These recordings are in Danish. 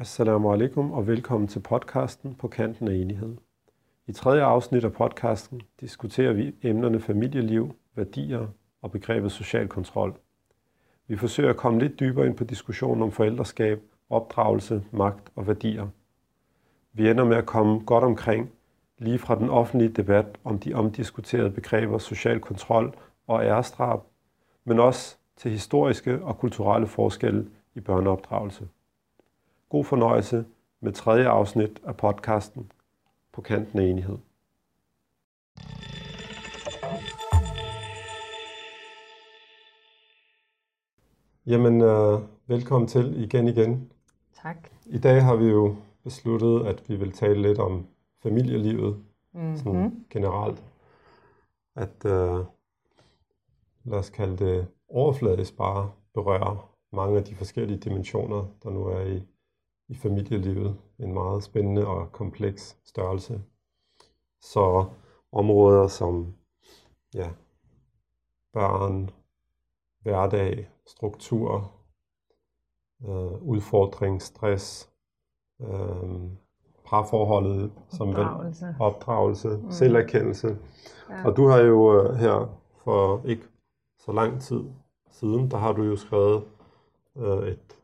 Assalamu alaikum og velkommen til podcasten På kanten af enighed. I tredje afsnit af podcasten diskuterer vi emnerne familieliv, værdier og begrebet social kontrol. Vi forsøger at komme lidt dybere ind på diskussionen om forældreskab, opdragelse, magt og værdier. Vi ender med at komme godt omkring, lige fra den offentlige debat om de omdiskuterede begreber social kontrol og ærestrab, men også til historiske og kulturelle forskelle i børneopdragelse. God fornøjelse med tredje afsnit af podcasten På kanten af enighed. Jamen, øh, velkommen til igen igen. Tak. I dag har vi jo besluttet, at vi vil tale lidt om familielivet, mm-hmm. sådan generelt. At, øh, lad os kalde det overfladisk bare berøre mange af de forskellige dimensioner, der nu er i, i familielivet. En meget spændende og kompleks størrelse. Så områder som ja, børn, hverdag, struktur, øh, udfordring, stress, øh, parforholdet, som Opdragelse. opdragelse, mm. selverkendelse. Ja. Og du har jo øh, her for ikke så lang tid siden, der har du jo skrevet øh, et,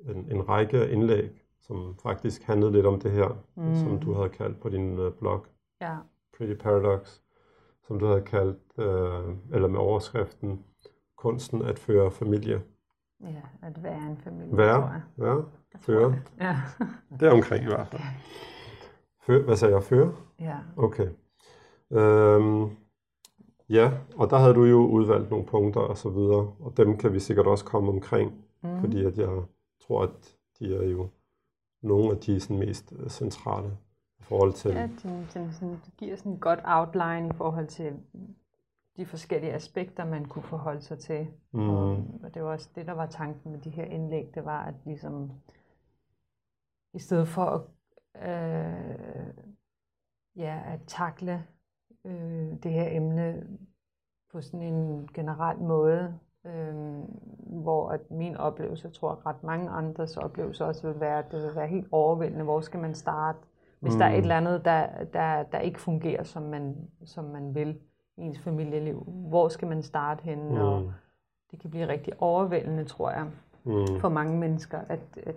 en, en række indlæg, som faktisk handlede lidt om det her, mm. som du havde kaldt på din øh, blog, Ja. Pretty Paradox, som du havde kaldt, øh, eller med overskriften, kunsten at føre familie. ja, at være en familie, tror Være, jeg. ja, føre. Ja. Det er omkring i hvert fald. Før, hvad sagde jeg? Føre? ja. Okay. Øhm, ja, og der havde du jo udvalgt nogle punkter og så videre, og dem kan vi sikkert også komme omkring, mm. fordi at jeg tror, at de er jo nogle af de sådan, mest øh, centrale i forhold til... ja den, den, sådan, det giver sådan et godt outline i forhold til de forskellige aspekter, man kunne forholde sig til. Mm. Og, og det var også det, der var tanken med de her indlæg, det var, at ligesom i stedet for at, øh, ja, at takle øh, det her emne på sådan en generel måde, øh, hvor at min oplevelse, jeg tror ret mange andres oplevelse også vil være, at det vil være helt overvældende, hvor skal man starte, hvis mm. der er et eller andet, der, der, der ikke fungerer, som man, som man vil i ens familieliv. Hvor skal man starte henne? Mm. Og det kan blive rigtig overvældende, tror jeg, Mm. for mange mennesker, at, at,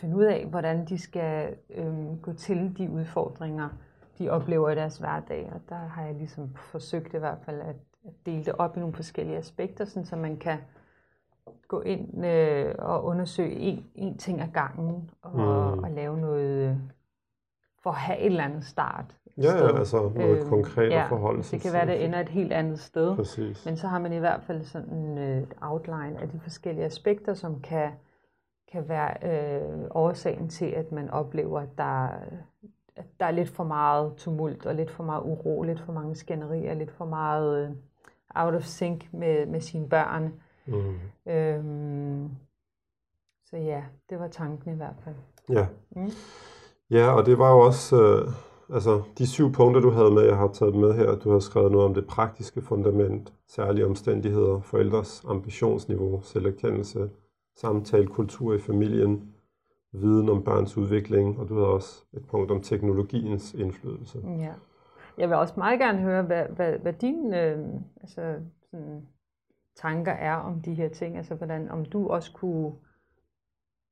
finde ud af, hvordan de skal øhm, gå til de udfordringer, de oplever i deres hverdag. Og der har jeg ligesom forsøgt i hvert fald at dele det op i nogle forskellige aspekter, sådan, så man kan gå ind øh, og undersøge en, en ting ad gangen, og, Mm. og lave noget, øh, for at have et eller andet start. Ja, ja, altså noget Øhm, konkret at ja, forholde sig Det kan være, det ender et helt andet sted. Præcis. Men så har man i hvert fald sådan øh, et outline af de forskellige aspekter, som kan, kan være øh, årsagen til, at man oplever, at der, at der er lidt for meget tumult, og lidt for meget uro, lidt for mange skænderier, lidt for meget øh, out of sync med, med sine børn. Mm. Øhm, så ja, det var tanken i hvert fald. Ja. Mm. Ja, og det var jo også, øh, altså de syv punkter, du havde med, jeg har taget med her, du har skrevet noget om det praktiske fundament, særlige omstændigheder, forældres ambitionsniveau, selverkendelse, samtalekultur i familien, viden om børns udvikling, og du havde også et punkt om teknologiens indflydelse. Ja. Jeg vil også meget gerne høre, hvad, hvad, hvad dine øh, altså, sådan, tanker er om de her ting. Altså, hvordan, om du også kunne,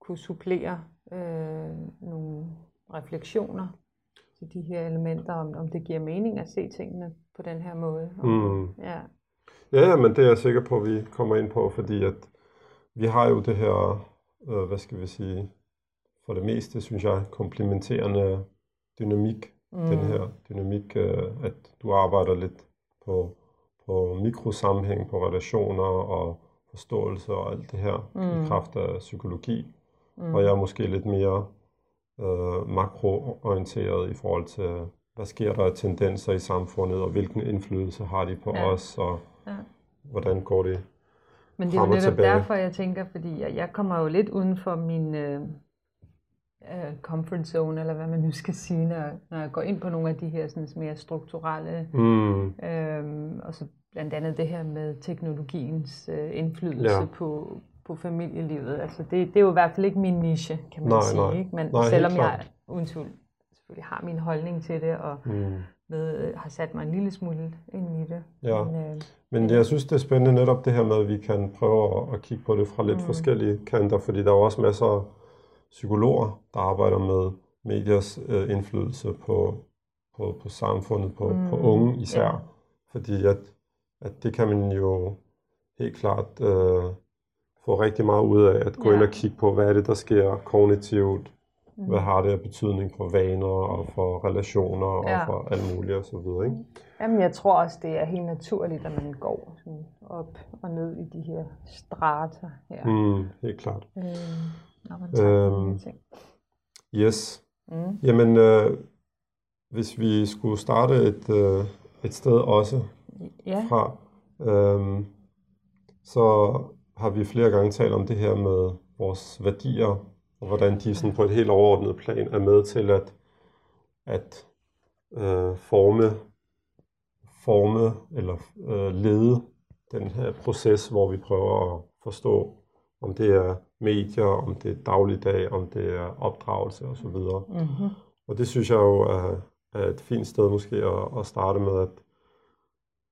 kunne supplere øh, nogle refleksioner til de her elementer, om, om det giver mening at se tingene på den her måde. Om, Mm. Ja. Ja, ja, men det er jeg sikker på, at vi kommer ind på, fordi at vi har jo det her, øh, hvad skal vi sige, for det meste, synes jeg, komplementerende dynamik. Mm. Den her dynamik, øh, at du arbejder lidt på, på mikrosammenhæng, på relationer og forståelse og alt det her mm. i kraft af psykologi. Mm. Og jeg er måske lidt mere øh, makroorienteret i forhold til, hvad sker der af tendenser i samfundet, og hvilken indflydelse har de på Ja. os, og Ja. hvordan går det Men det er jo netop tilbage? derfor, jeg tænker, fordi jeg, jeg kommer jo lidt uden for min øh, øh, comfort zone, eller hvad man nu skal sige, når, når jeg går ind på nogle af de her sådan, mere strukturelle, Mm, øh, og så blandt andet det her med teknologiens øh, indflydelse Ja. på, på familielivet. Altså det, det er jo i hvert fald ikke min niche, kan man Nej, sige. nej. Ikke? Men Nej, selvom jeg uden tvivl selvfølgelig har min holdning til det, og Mm. med, har sat mig en lille smule ind i det. Ja. Men, øh, Men jeg synes, det er spændende netop det her med, at vi kan prøve at, at kigge på det fra lidt Mm. mm. forskellige kanter, fordi der er jo også masser af psykologer, der arbejder med mediers øh, indflydelse på, på, på samfundet, på, mm. på unge især. ja. Fordi at, at det kan man jo helt klart øh, få rigtig meget ud af, at gå Ja. ind og kigge på, hvad er det, der sker kognitivt, mm. hvad har det af betydning for vaner og for relationer Ja. og for alt muligt og så videre, ikke? Jamen, jeg tror også, det er helt naturligt, at man går sådan op og ned i de her strater her. Mm, helt klart. Øh, Øhm. Yes. Mm. Jamen, øh, hvis vi skulle starte et, øh, et sted også Ja, fra, øh, så har vi flere gange talt om det her med vores værdier, og hvordan de sådan på et helt overordnet plan er med til at, at øh, forme, forme eller øh, lede den her proces, hvor vi prøver at forstå, om det er medier, om det er dagligdag, om det er opdragelse osv. mm-hmm. Og det synes jeg jo er, er et fint sted måske at, at starte med, at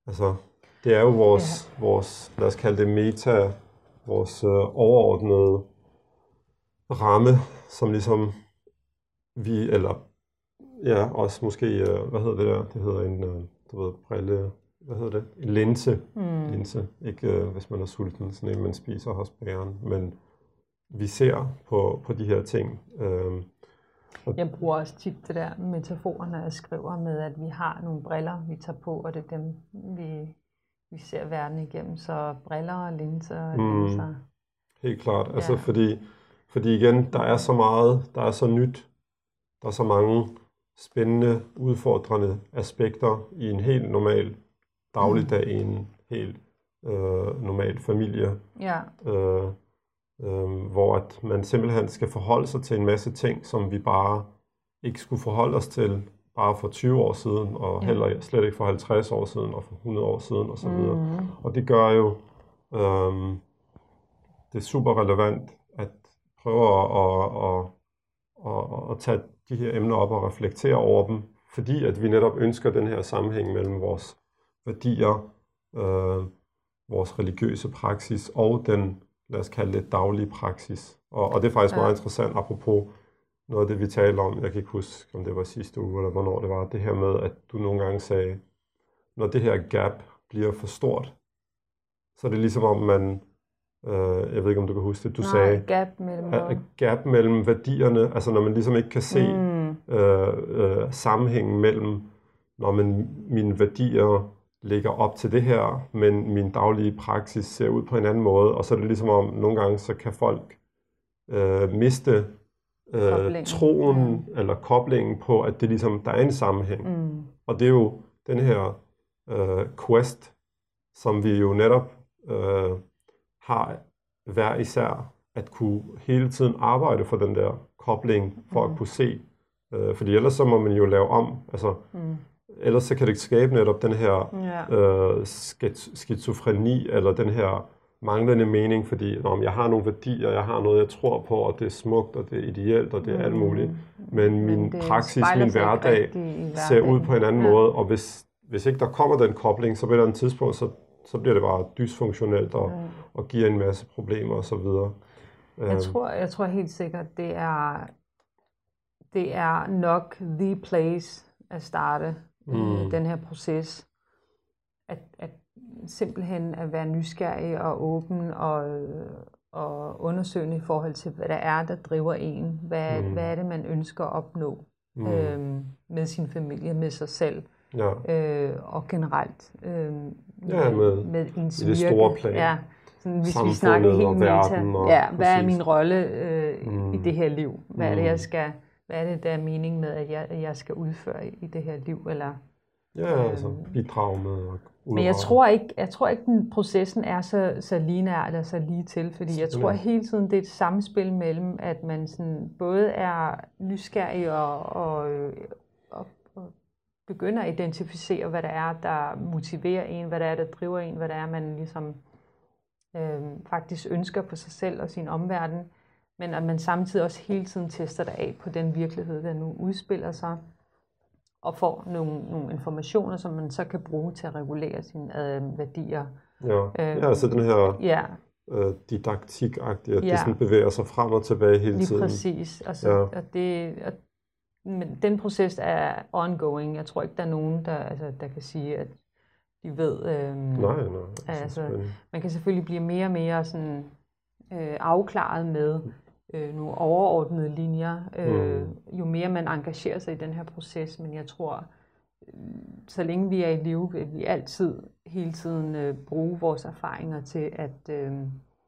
altså, det er jo vores, ja. vores, lad os kalde det meta, vores øh, overordnede ramme, som ligesom vi, eller ja, også måske, øh, hvad hedder det der, det hedder en, øh, du ved, brille, hvad hedder det, en linse, mm. linse, ikke øh, hvis man er sulten, sådan en man spiser hos bageren, men vi ser på, på de her ting, øh, Jeg bruger også tit det der metafor, når jeg skriver med, at vi har nogle briller, vi tager på, og det er dem, vi, vi ser verden igennem. Så briller og linser og Mm. linser. Helt klart. Altså Ja. fordi, fordi igen, der er så meget, der er så nyt, der er så mange spændende, udfordrende aspekter i en helt normal dagligdag, i en helt øh, normal familie, Ja, øh, øh, hvor at man simpelthen skal forholde sig til en masse ting, som vi bare ikke skulle forholde os til bare for 20 år siden, og Ja. heller slet ikke for 50 år siden, og for 100 år siden osv. mm. Og det gør jo, øhm, det er super relevant at prøve at, at, at, at, at tage de her emner op og reflektere over dem, fordi at vi netop ønsker den her sammenhæng mellem vores værdier, øh, vores religiøse praksis og den, lad os kalde det, daglige praksis. Og, og det er faktisk Ja. meget interessant, apropos noget af det, vi talte om, jeg kan ikke huske, om det var sidste uge, eller hvornår det var, det her med, at du nogle gange sagde, når det her gap bliver for stort, så er det ligesom om man, øh, jeg ved ikke om du kan huske det, du Nej, sagde, gap mellem at, gap mellem værdierne, altså når man ligesom ikke kan se Mm. øh, øh, sammenhængen mellem, når man, mine værdier ligger op til det her, men min daglige praksis ser ud på en anden måde, og så er det ligesom om, nogle gange så kan folk øh, miste øh, Koblingen. troen eller koblingen på, at det ligesom, der er en sammenhæng. Mm. Og det er jo den her øh, quest, som vi jo netop øh, har hver især, at kunne hele tiden arbejde for den der kobling, for Mhm. at kunne se. Øh, fordi ellers så må man jo lave om. Altså, Mm. Ellers så kan det skabe netop den her Ja. øh, skiz- skizofreni, eller den her manglende mening, fordi men jeg har nogle værdier, jeg har noget, jeg tror på, og det er smukt, og det er ideelt, og det er alt muligt. Men min det praksis, min hverdag, ser ud på en anden Ja. måde, og hvis, hvis ikke der kommer den kobling, så på et eller andet tidspunkt, så, så bliver det bare dysfunktionelt og, Ja. og giver en masse problemer osv. Jeg tror, jeg tror helt sikkert, det er, det er nok the place at starte mm. Mm. den her proces. At, at simpelthen at være nysgerrig og åben og, og undersøgende i forhold til, hvad der er, der driver en. Hvad, mm. Mm. hvad er det, man ønsker at opnå Mm. mm. øhm, med sin familie, med sig selv ja. øh, og generelt øh, Ja, med- med ens i det virke. store plan. Ja, sådan, hvis vi Samfundet snakker og helt meta, verden og- ja, hvad er præcis. min rolle øh, Mm. i det her liv? Hvad er det, Mm. jeg skal, hvad er det, der er mening med, at jeg, jeg skal udføre i, i det her liv? Eller, Ja, altså Øhm. bidrag med og men jeg tror ikke, jeg tror ikke, den processen er så, så linær eller så lige til, fordi jeg tror hele tiden, det er et samspil mellem, at man sådan både er nysgerrig og, og, og, og begynder at identificere, hvad der er, der motiverer en, hvad der er, der driver en, hvad der er, man ligesom øh, faktisk ønsker på sig selv og sin omverden, men at man samtidig også hele tiden tester det af på den virkelighed, der nu udspiller sig, og får nogle, nogle informationer, som man så kan bruge til at regulere sine øh, værdier. Ja, øh, ja altså den her ja. øh, didaktikagtige, at ja. det sådan bevæger sig frem og tilbage hele Lige tiden. præcis. Og, så, ja. og, det, og men den proces er ongoing. Jeg tror ikke, der er nogen, der, altså, der kan sige, at de ved... Øh, nej, nej. Altså, man kan selvfølgelig blive mere og mere sådan, øh, afklaret med øh, nogle overordnede linjer, øh, mm. jo mere man engagerer sig i den her proces. Men jeg tror, øh, så længe vi er i live, vil vi altid hele tiden øh, bruge vores erfaringer til at... Øh,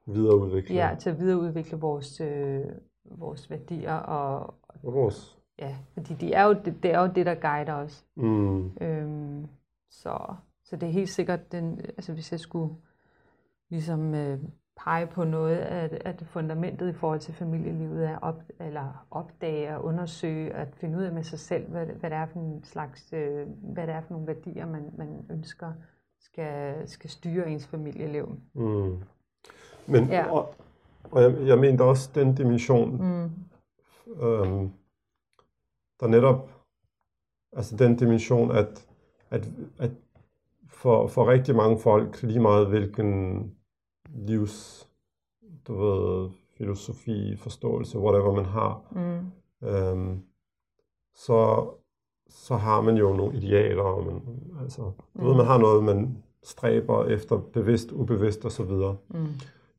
videreudvikle. Ja, til at videreudvikle vores, øh, vores værdier og, og vores Ja, fordi de er jo, det, det er jo det, der guider os. Mm. Øhm, så, så det er helt sikkert, den, altså hvis jeg skulle ligesom øh, pege på noget af det fundamentet i forhold til familielivet, er op, eller opdage og undersøge, at finde ud af med sig selv, hvad, hvad det er for en slags, øh, hvad det er for nogle værdier, man, man ønsker skal, skal styre ens familieliv. Mm. Men, ja. og, og jeg, jeg mener også den dimension, mm. øhm, der netop, altså den dimension, at, at, at for, for rigtig mange folk, lige meget hvilken livs, du ved, filosofi, forståelse, whatever man har, mm. øhm, så, så har man jo nogle idealer, og man, altså, du mm. ved, man har noget, man stræber efter, bevidst, ubevidst osv. Mm.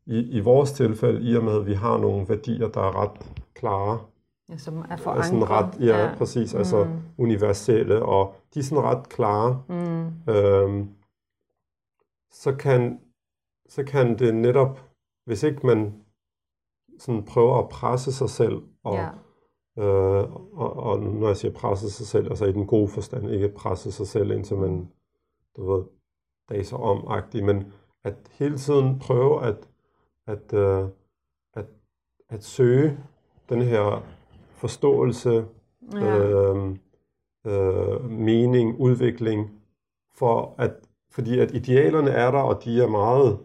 I, I vores tilfælde, i og med, at vi har nogle værdier, der er ret klare, Ja, som er forankret. Sådan ret, ja, ja, præcis. Altså mm. universelle, og de er sådan ret klare. Mm. Øhm, så, kan, så kan det netop, hvis ikke man sådan prøver at presse sig selv, og, ja. øh, og, og når jeg siger presse sig selv, altså i den gode forstand, ikke presse sig selv, indtil man, du ved, daser om men at hele tiden prøve at, at, øh, at, at søge den her forståelse, ja. øh, øh, mening, udvikling, for at, fordi at idealerne er der, og de er meget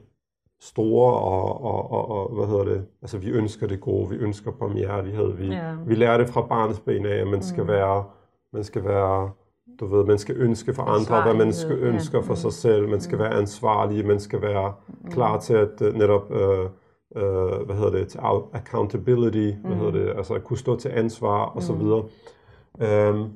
store, og, og, og, og hvad hedder det, altså vi ønsker det gode, vi ønsker barmhjertighed, vi, ja. vi lærer det fra barnets ben af, at man skal mm. være, man skal være, du ved, man skal ønske for andre, hvad man skal ønsker ja. for sig selv, man skal mm. være ansvarlig, man skal være mm. klar til at uh, netop uh, øh, hvad hedder det, til accountability, mm. hvad hedder det, altså at kunne stå til ansvar og mm. så videre. Øhm,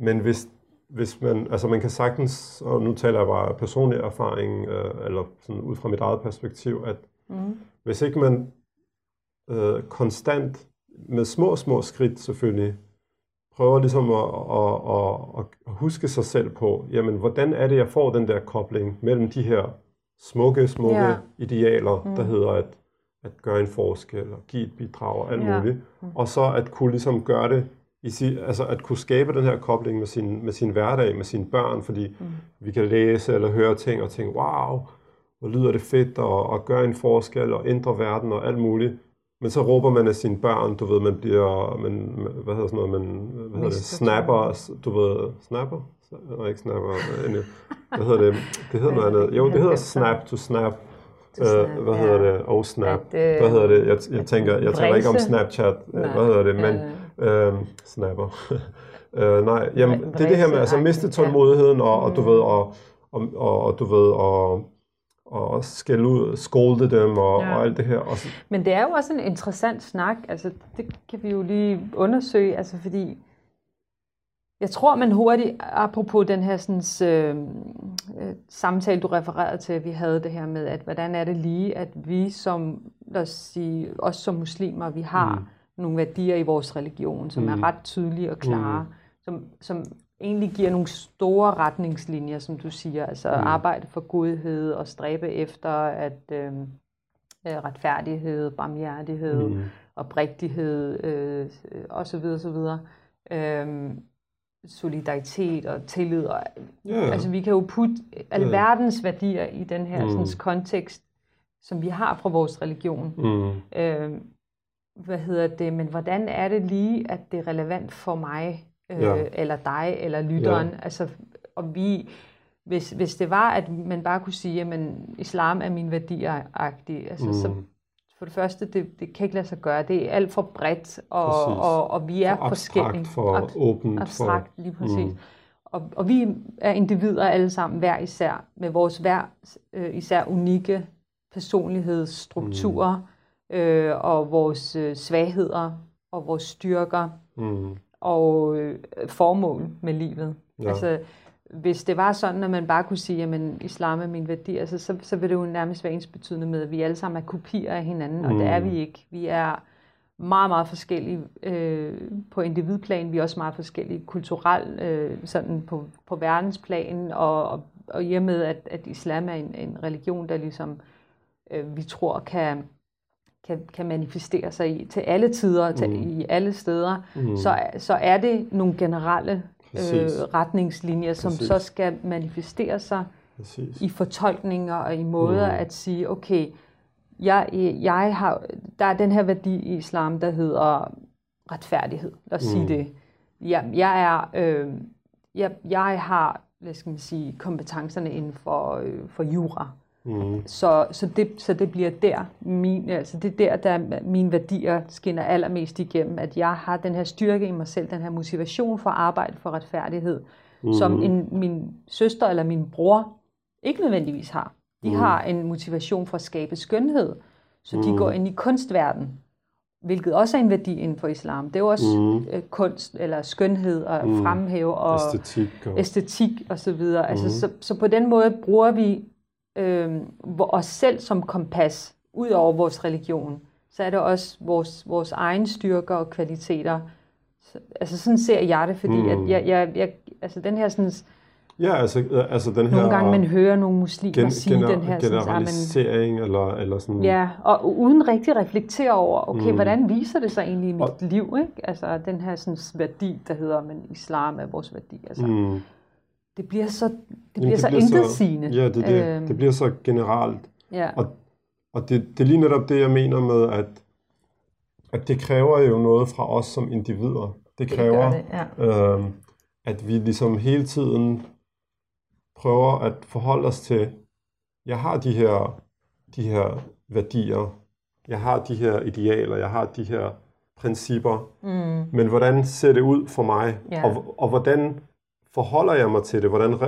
men hvis, hvis man, altså man kan sagtens, og nu taler jeg bare personlig erfaring, øh, eller sådan ud fra mit eget perspektiv, at mm. hvis ikke man øh, konstant, med små, små skridt selvfølgelig, prøver ligesom at, at, at, at huske sig selv på, jamen hvordan er det, jeg får den der kobling mellem de her smukke, smukke yeah. idealer, mm. der hedder, at at gøre en forskel og give et bidrag og alt ja. muligt. Mm. Og så at kunne ligesom gøre det, i si, altså at kunne skabe den her kobling med sin, med sin hverdag, med sine børn, fordi mm. vi kan læse eller høre ting og tænke, wow, hvor lyder det fedt, og, og gøre en forskel og ændre verden og alt muligt. Men så råber man af sine børn, du ved, man bliver, man, hvad hedder sådan noget, man, hvad hedder det, snapper, du ved, snapper? Nej, ikke snapper, hvad hedder det, det hedder noget andet. Jo, det hedder snap to snap, Øh, hvad hedder det? Og Snap. At, øh, hvad hedder det? Jeg, jeg tænker, jeg taler ikke om Snapchat. Nej, hvad hedder det? Men øh, Snapper. øh, nej, jamen, det er det her med altså miste tålmodigheden og, og du mm. ved og, og, og, og du ved og og skælde ud, skolde dem og, ja. og alt det her. Og. Men det er jo også en interessant snak, altså det kan vi jo lige undersøge, altså fordi jeg tror, man hurtigt, apropos den her sådan, øh, øh, samtale, du refererede til, at vi havde det her med, at hvordan er det lige, at vi som, lad os sige, os som muslimer, vi har mm. Nogle værdier i vores religion, som mm. er ret tydelige og klare, mm. som, som egentlig giver nogle store retningslinjer, som du siger, altså mm. arbejde for godhed og stræbe efter at øh, retfærdighed, barmhjertighed, mm. oprigtighed øh, osv. osv. Øh, solidaritet og tillid. Og, ja. Altså vi kan jo putte alle ja. verdens værdier i den her mm. sådan, kontekst, som vi har fra vores religion. Mm. Øh, hvad hedder det? Men hvordan er det lige, at det er relevant for mig, øh, ja. eller dig, eller lytteren? Ja. Altså, og vi, hvis, hvis det var, at man bare kunne sige, at islam er min værdier-agtig, altså, mm. så for det første, det, det kan ikke lade sig gøre. Det er alt for bredt, og, og, og, og vi er for forskellige. for Ab- åbent. Abstrakt, for, lige præcis. Mm. Og, og vi er individer alle sammen, hver især, med vores hver øh, især unikke personlighedsstrukturer, mm. Øh, og vores øh, svagheder, og vores styrker, mm. og øh, formål med livet. Ja. Altså, hvis det var sådan, at man bare kunne sige, at islam er min værdi, altså, så, så vil det jo nærmest være ens betydende med, at vi alle sammen er kopier af hinanden, mm. og det er vi ikke. Vi er meget, meget forskellige øh, på individplan. Vi er også meget forskellige kulturelt, øh, sådan på, på verdensplan, og, og, og i og med, at, at islam er en, en religion, der ligesom øh, vi tror kan, kan, kan manifestere sig i til alle tider, til, mm. i alle steder, mm. så, så er det nogle generelle øh, retningslinjer, som Præcis. så skal manifestere sig Præcis. i fortolkninger og i måder mm. at sige, okay, jeg, jeg har, der er den her værdi i islam, der hedder retfærdighed. Lad os mm. sige det. Jeg, jeg, er, øh, jeg, jeg har hvad skal man sige, kompetencerne inden for, øh, for jura. Mm. Så, så, det, så det bliver der, min, altså det er der, der mine værdier skinner allermest igennem, at jeg har den her styrke i mig selv, den her motivation for at arbejde for retfærdighed, mm. som en, min søster eller min bror ikke nødvendigvis har. De mm. har en motivation for at skabe skønhed, så mm. de går ind i kunstverdenen, hvilket også er en værdi inden for islam. Det er jo også mm. øh, kunst eller skønhed og mm. fremhæve og æstetik og, æstetik og så videre. Altså, mm. Altså, så, så på den måde bruger vi øh, os selv som kompas, ud over vores religion, så er det også vores, vores egen styrker og kvaliteter. Så, altså sådan ser jeg det, fordi mm. at jeg, jeg, jeg, altså den her sådan, Ja, altså, altså den her... Nogle gange man hører nogle muslimer gen, sige gener, den her... Generalisering sådan, eller, eller sådan... Ja, og uden rigtig reflektere over, okay, mm. hvordan viser det sig egentlig i mit og, liv, ikke? Altså den her sådan, værdi, der hedder, men islam er vores værdi, altså. Mm det bliver så, det bliver det så intetsigende. Ja, det, det, øhm, det bliver så generelt. Ja. Og, og det, det er lige netop det, jeg mener med, at, at det kræver jo noget fra os som individer. Det kræver, det det, ja. øhm, at vi ligesom hele tiden prøver at forholde os til, jeg har de her, de her værdier, jeg har de her idealer, jeg har de her principper, mm. men hvordan ser det ud for mig? Ja. Og, og hvordan forholder jeg mig til det? Hvordan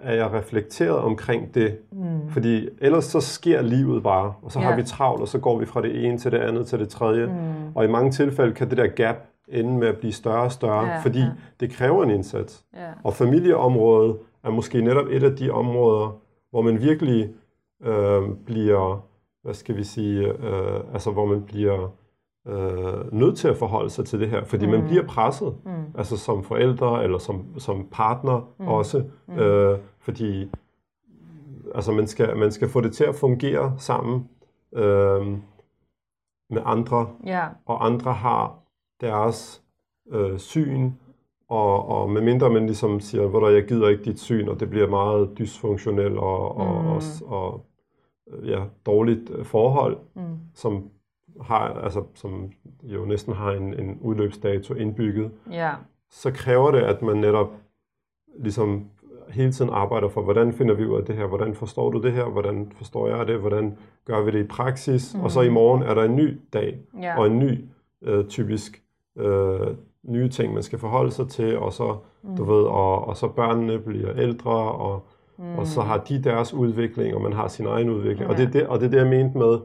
er jeg reflekteret omkring det? Mm. Fordi ellers så sker livet bare, og så yeah. har vi travlt, og så går vi fra det ene til det andet til det tredje. Mm. Og i mange tilfælde kan det der gap ende med at blive større og større, yeah, fordi yeah. det kræver en indsats. Yeah. Og familieområdet er måske netop et af de områder, hvor man virkelig øh, bliver, hvad skal vi sige, øh, altså hvor man bliver øh, nødt til at forholde sig til det her, fordi mm. man bliver presset, mm. altså som forældre eller som, som partner mm. også, mm. Øh, fordi altså man skal, man skal få det til at fungere sammen øh, med andre, yeah. og andre har deres øh, syn, og, og med mindre man ligesom siger, hvor der jeg gider ikke dit syn, og det bliver meget dysfunktionelt og, og, mm. og, og ja, dårligt forhold, mm. som har, altså, som jo næsten har en, en udløbsdato indbygget, ja. så kræver det, at man netop ligesom hele tiden arbejder for, hvordan finder vi ud af det her, hvordan forstår du det her, hvordan forstår jeg det, hvordan gør vi det i praksis, mm. og så i morgen er der en ny dag, ja. og en ny øh, typisk øh, nye ting, man skal forholde sig til, og så, mm. du ved, og, og så børnene bliver ældre, og, mm. og så har de deres udvikling, og man har sin egen udvikling, ja. og, det er det, og det er det, jeg mente med,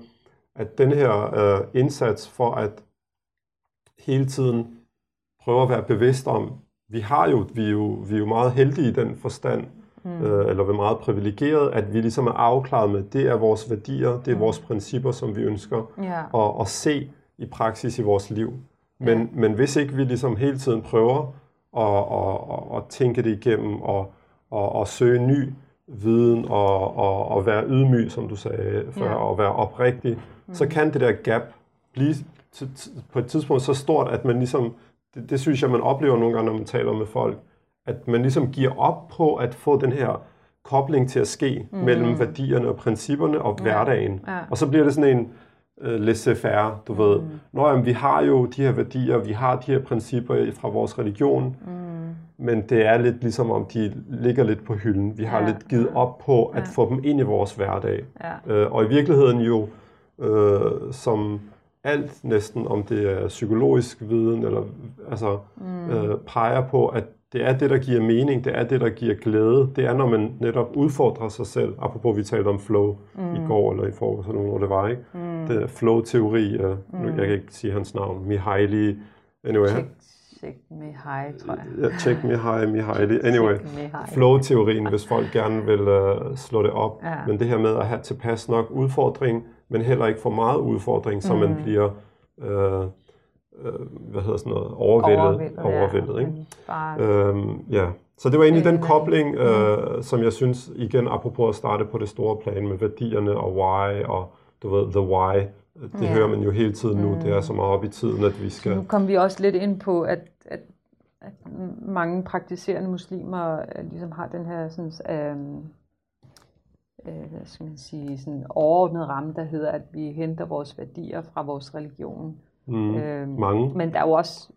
at den her øh, indsats for at hele tiden prøve at være bevidst om, vi har jo, vi er jo, vi er jo meget heldige i den forstand, mm. øh, eller vi er meget privilegeret, at vi ligesom er afklaret med, det er vores værdier, det er mm. vores principper, som vi ønsker yeah. at, at se i praksis i vores liv. Men, yeah. men hvis ikke vi ligesom hele tiden prøver at, at, at, at tænke det igennem og, og, og søge ny viden og, og, og være ydmyg, som du sagde før, yeah. og være oprigtig, mm. så kan det der gap blive på et tidspunkt så stort, at man ligesom, det, det synes jeg, man oplever nogle gange, når man taler med folk, at man ligesom giver op på at få den her kobling til at ske mm. mellem værdierne og principperne og ja. hverdagen. Ja. Og så bliver det sådan en uh, laissez-faire, du mm. ved. Nå, jamen, vi har jo de her værdier, vi har de her principper fra vores religion, mm. Men det er lidt ligesom om, de ligger lidt på hylden. Vi har Ja. lidt givet op på at Ja. få dem ind i vores hverdag. Ja. Øh, og i virkeligheden jo, øh, som alt næsten, om det er psykologisk viden, eller altså, mm. øh, peger på, at det er det, der giver mening, det er det, der giver glæde. Det er, når man netop udfordrer sig selv. Apropos, vi talte om flow mm. i går, eller i forgårs, eller hvornår det var, ikke? Mm. Det er flow-teori, øh, mm. jeg kan ikke sige hans navn, Mihaly, anyway, Check, check me high, tror jeg. Ja, check. Anyway, Check me high. flow-teorien, hvis folk gerne vil uh, slå det op. Ja. Men det her med at have tilpas nok udfordring, men heller ikke for meget udfordring, så man bliver øh, øh, hvad hedder sådan noget, overvældet. overvældet ja. ikke? Bare, Øhm, ja. Så det var egentlig den kobling, øh, som jeg synes, igen apropos at starte på det store plan med værdierne og why, og du ved, the why, det Ja. hører man jo hele tiden nu, det er så meget op i tiden, at vi skal... Nu kom vi også lidt ind på, at, at, at mange praktiserende muslimer øh, ligesom har den her sådan, øhm, øh, hvad skal man sige, sådan overordnet ramme, der hedder, at vi henter vores værdier fra vores religion. Mm, Øhm, mange. Men der er jo også...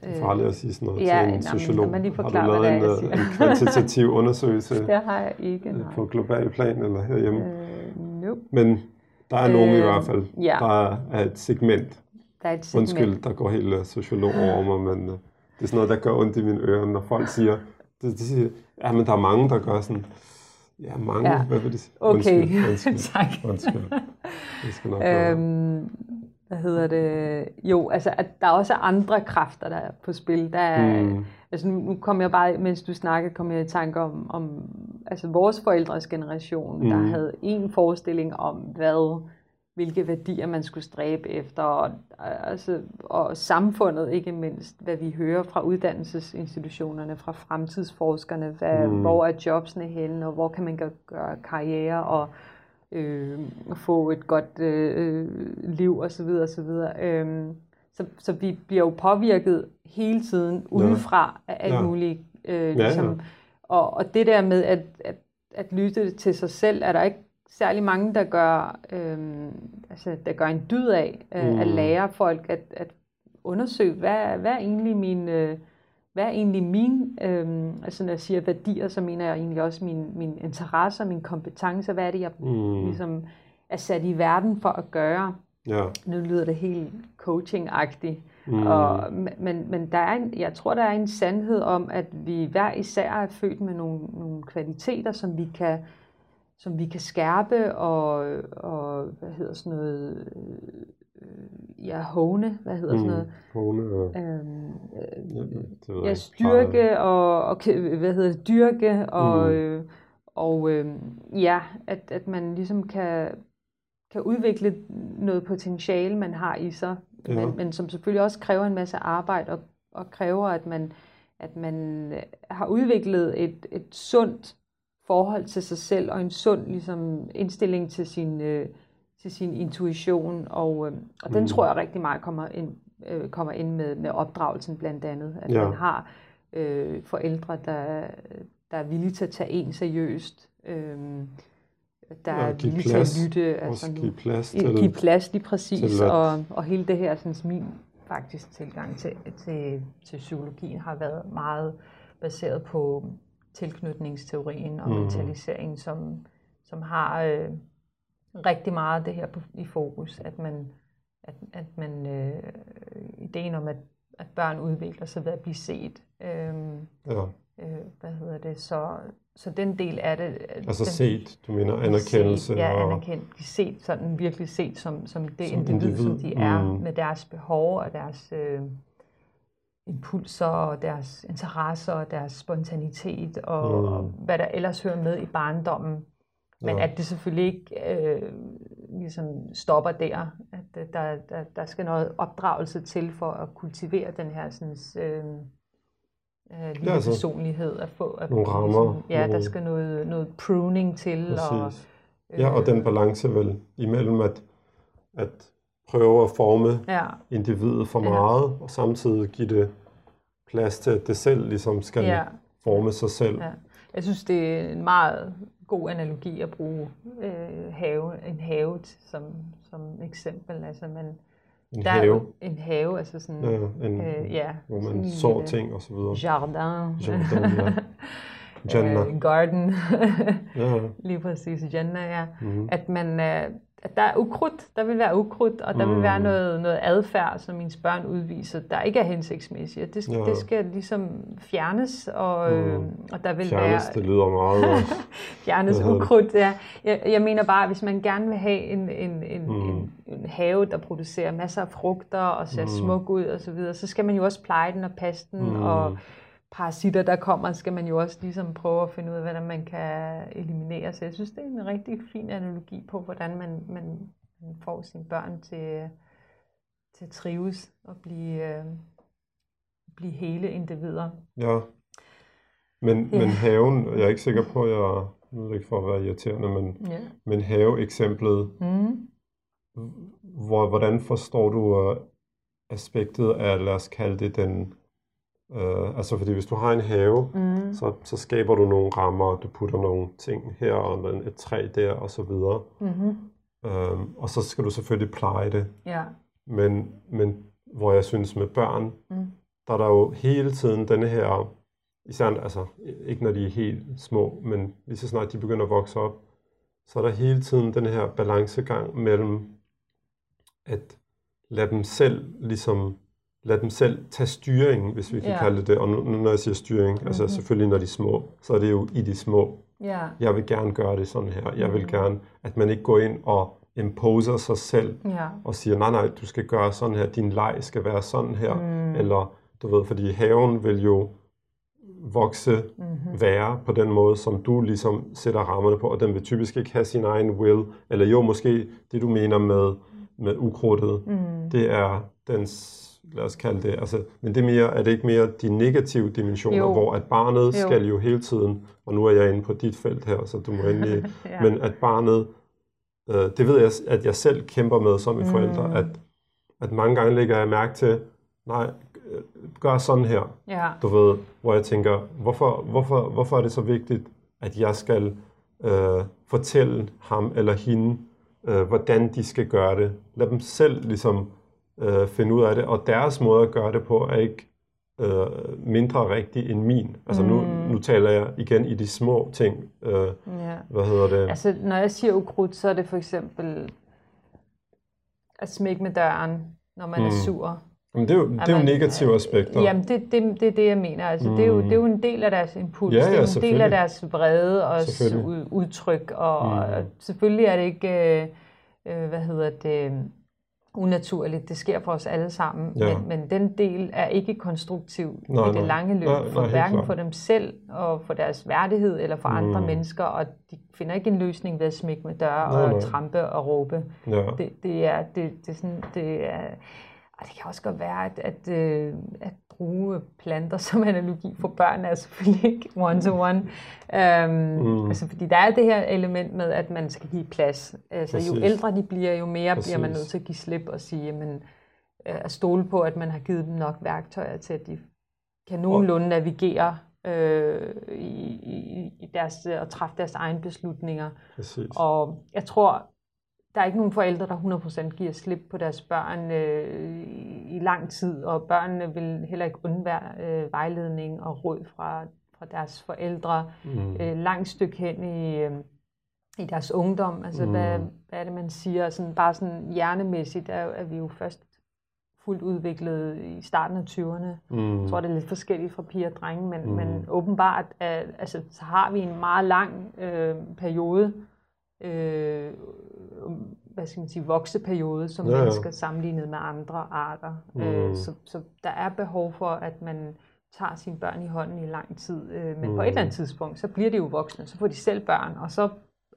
Det er farligt at sige sådan noget ja, til en men sociolog. mig lige Har du forklare, lavet hvad en, øh, en kvantitativ undersøgelse Det har jeg ikke, øh, nej. på global plan eller herhjemme? Øh, nope. Men der er nogen i Øh, hvert fald. ja. Der er et segment. Der er et segment. Undskyld, der går helt øh, sociolog over mig, men øh, det er sådan noget, der gør ondt i mine ører, når folk siger, de, de siger, ja, men der er mange, der gør sådan, ja, mange, Ja. hvad vil det sige? Okay, Undskyld, undskyld, tak. undskyld. Det skal nok. Øhm, hvad hedder det? Jo, altså, at der også er andre kræfter, der er på spil. Der er, Mm. Altså, nu, nu kom jeg bare, mens du snakkede, kom jeg i tanke om, om altså, vores forældres generation, mm. der havde en forestilling om, hvad, hvilke værdier man skulle stræbe efter, og, altså, og samfundet ikke mindst, hvad vi hører fra uddannelsesinstitutionerne, fra fremtidsforskerne, hvad, Mm. hvor er jobsene henne, og hvor kan man gøre, gøre karriere, og øh, få et godt øh, liv osv. osv. Øhm, så, så vi bliver jo påvirket hele tiden udefra af alt Ja. muligt. Øh, ja. ligesom, Og, og det der med at, at, at lytte til sig selv, er der ikke særlig mange, der gør, øh, altså, der gør en dyd af øh, Mm. at lære folk at, at undersøge, hvad, hvad er egentlig min... Øh, hvad er egentlig min, øh, altså når jeg siger værdier, så mener jeg egentlig også mine, mine interesser, mine kompetencer, hvad er det, jeg Mm. ligesom er sat i verden for at gøre. Ja. Nu lyder det helt coaching-agtigt, Mm. og, men, men der er en, jeg tror, der er en sandhed om, at vi hver især er født med nogle, nogle kvaliteter, som vi kan som vi kan skærpe og, og hvad hedder sådan noget, øh, ja, hone, hvad hedder sådan noget, Kone og, øhm, jeg ja, styrke og, og hvad hedder det, dyrke og, Mm. øh, og øh, ja, at, at man ligesom kan, kan udvikle noget potentiale, man har i sig, Ja. men, men som selvfølgelig også kræver en masse arbejde og, og kræver, at man, at man øh, har udviklet et, et sundt forhold til sig selv og en sund ligesom, indstilling til sin, øh, til sin intuition. Og, øh, og den Mm. tror jeg rigtig meget kommer ind, øh, kommer ind med, med opdragelsen blandt andet. At Ja. man har øh, forældre, der, der er villige til at tage en seriøst. Øh, der Ja, er villige til at lytte. Også nu- give plads til... give plads lige præcis, til og, og hele det her, sådan, min faktisk tilgang til, til, til psykologien har været meget baseret på tilknytningsteorien og mm. mentaliseringen, som, som har øh, rigtig meget det her på, i fokus, at man, at, at man øh, ideen om, at, at børn udvikler sig ved at blive set. Øhm, Ja. Øh, hvad hedder det? Så, så den del af det... Altså den, set, du mener anerkendelse set, ja, og... anerkendt. Set sådan virkelig set som, som det Som som individ, individ, som de er, mm. med deres behov og deres øh, impulser og deres interesser og deres spontanitet og, Mm. og hvad der ellers hører med i barndommen. Men Ja. at det selvfølgelig ikke øh, ligesom stopper der. At øh, der, der, der skal noget opdragelse til for at kultivere den her sådan, øh, øh, lille Ja, altså, personlighed. At få, at nogle rammer, ja, der nogle- skal noget, noget pruning til. Og, Præcis. Ja, og den balance vel imellem at, at prøve at forme ja, individet for Ja. meget, og samtidig give det plads til, at det selv ligesom skal ja, forme sig selv. ja. Jeg synes, det er en meget god analogi at bruge øh, have, en have som, som eksempel. Altså man, En der have. er en have, altså sådan, Ja, en, øh, ja, hvor man sår ting og så videre. Jardin. Jardin, ja. Jannah. Øh, garden. Ja, Lige præcis, Jannah, ja. mm. At man, øh, at der er ukrudt, der vil være ukrudt, og der Mm. vil være noget, noget adfærd, som ens børn udviser, der ikke er hensigtsmæssigt. Det, skal, Ja. det skal ligesom fjernes, og, øh, Mm. og der vil Fjernes, være det lyder meget fjernes ukrudt. Ja. Jeg, jeg mener bare, at hvis man gerne vil have en, en, en, Mm. en, en have, der producerer masser af frugter og ser Mm. smuk ud og så videre, så skal man jo også pleje den og passe den, Mm. og parasitter, der kommer, skal man jo også ligesom prøve at finde ud af, hvordan man kan eliminere. Så jeg synes, det er en rigtig fin analogi på, hvordan man, man, man får sine børn til, til at trives og blive, øh, blive hele individer. Ja. Men, Ja. men haven, jeg er ikke sikker på, at jeg, nu er det ikke for at være irriterende, men, Ja. men have-eksemplet, Mm. hvor, hvordan forstår du uh, aspektet af, lad os kalde det den, uh, altså fordi hvis du har en have, Mm. så, så skaber du nogle rammer, du putter nogle ting her, og et træ der, og så videre. Mm-hmm. Um, og så skal du selvfølgelig pleje det. Ja. Men, men hvor jeg synes med børn, Mm. der er der jo hele tiden denne her, især altså ikke når de er helt små, men lige så snart de begynder at vokse op, så er der hele tiden den her balancegang mellem at lade dem selv ligesom lade dem selv tage styring, hvis vi kan Ja. kalde det det. Og nu, når jeg siger styring, mm-hmm. altså Mhm. selvfølgelig når de er små, så er det jo i de små. Ja. Jeg vil gerne gøre det sådan her. Jeg vil Mhm. gerne, at man ikke går ind og imposer sig selv Ja. og siger, nej, nej, du skal gøre sådan her, din leg skal være sådan her, Mm. eller du ved, fordi haven vil jo vokse, Mm-hmm. være på den måde, som du ligesom sætter rammerne på, og den vil typisk ikke have sin egen will, eller jo, måske det du mener med, med ukrudtet, Mm. det er dens, lad os kalde det, altså, men det er, mere, er det ikke mere de negative dimensioner, Jo. hvor at barnet Jo. skal jo hele tiden, og nu er jeg inde på dit felt her, så du må endelig, ja. men at barnet, øh, det ved jeg, at jeg selv kæmper med som en Mm. forælder, at, at mange gange lægger jeg mærke til, nej, øh, gør sådan her, ja. du ved, hvor jeg tænker, hvorfor, hvorfor, hvorfor er det så vigtigt, at jeg skal øh, fortælle ham eller hende, øh, hvordan de skal gøre det. Lad dem selv ligesom øh, finde ud af det, og deres måde at gøre det på er ikke øh, mindre rigtig end min. Altså nu, Mm. nu taler jeg igen i de små ting. Øh, ja. hvad hedder det? Altså, når jeg siger ukrudt, så er det for eksempel at smække med døren, når man mm. er Mm. sur. Men det er jo, det er jo man- negative aspekter. Jamen, det, det, det er det, jeg mener. Altså, mm. det, er jo, det er jo en del af deres impuls. Ja, ja, det er en del af deres vrede og udtryk. Og, Mm. mm. og selvfølgelig er det ikke, øh, øh, hvad hedder det, unaturligt. Det sker for os alle sammen. Ja. Men, men den del er ikke konstruktiv Nej, i det nej. lange løb. Nej, nej, for helt hverken for dem selv og for deres værdighed eller for andre Mm. mennesker. Og de finder ikke en løsning ved at smække med døre Nej, og nej. trampe og råbe. Ja. Det, det er, det, det er sådan, det er, og det kan også godt være, at, at, øh, at bruge planter som analogi for børn er selvfølgelig ikke one-to-one. Um, Mm. altså, fordi der er det her element med, at man skal give plads. Altså, jo ældre de bliver, jo mere Præcis. bliver man nødt til at give slip og sige, jamen, øh, at stole på, at man har givet dem nok værktøjer til, at de kan nogenlunde navigere øh, i, i, i deres, og træffe deres egne beslutninger. Præcis. Og jeg tror, der er ikke nogen forældre, der 100% giver slip på deres børn øh, i, lang tid, og børnene vil heller ikke undvære øh, vejledning og råd fra, fra deres forældre Mm. øh, langt stykke hen i, øh, i deres ungdom. Altså, mm. hvad, hvad er det, man siger? Sådan, bare sådan hjernemæssigt er, er vi jo først fuldt udviklet i starten af 20'erne. Mm. Jeg tror, det er lidt forskelligt fra piger og drenge, men, Mm. men åbenbart at, altså, så har vi en meget lang øh, periode, øh, hvad skal man sige, vokseperiode som Ja, ja, mennesker sammenlignet med andre arter. Mm. Øh, så, så der er behov for, at man tager sine børn i hånden i lang tid. Øh, men mm. på et Mm. eller andet tidspunkt, så bliver de jo voksne, så får de selv børn, og så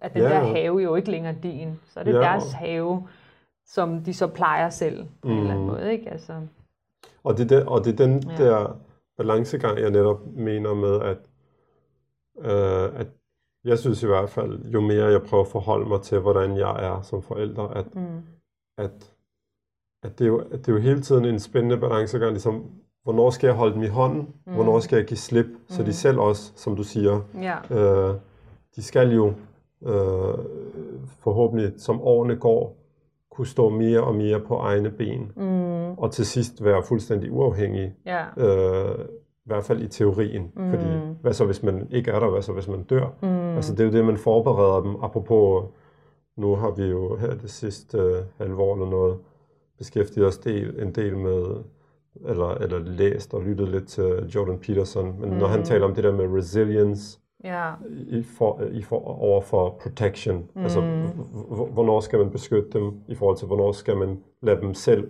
er den Ja, der ja. have jo ikke længere din. Så er det Ja. deres have, som de så plejer selv på mm. en eller anden Mm. måde. Ikke? Altså, Og det, er den, og det er den Ja. der balancegang, jeg netop mener med, at, øh, at jeg synes i hvert fald, jo mere jeg prøver at forholde mig til, hvordan jeg er som forælder, at, mm. at, at, det, er jo, at det er jo hele tiden en spændende balancegang, ligesom, hvornår skal jeg holde dem i hånden, mm. hvornår skal jeg give slip, så de Mm. selv også, som du siger, Ja. øh, de skal jo øh, forhåbentlig, som årene går, kunne stå mere og mere på egne ben, mm. og til sidst være fuldstændig uafhængig, Ja. øh, i hvert fald i teorien. Mm. Fordi hvad så hvis man ikke er der, hvad så hvis man dør? Mm. Altså det er jo det, man forbereder dem. Apropos, nu har vi jo her det sidste øh, halve år eller noget, beskæftiget os del, en del med, eller, eller læst og lyttet lidt til Jordan Peterson. Men mm. når han taler om det der med resilience, Ja. i for, i for, over for protection. Mm. Altså, h- h- hvornår skal man beskytte dem i forhold til, hvornår skal man lade dem selv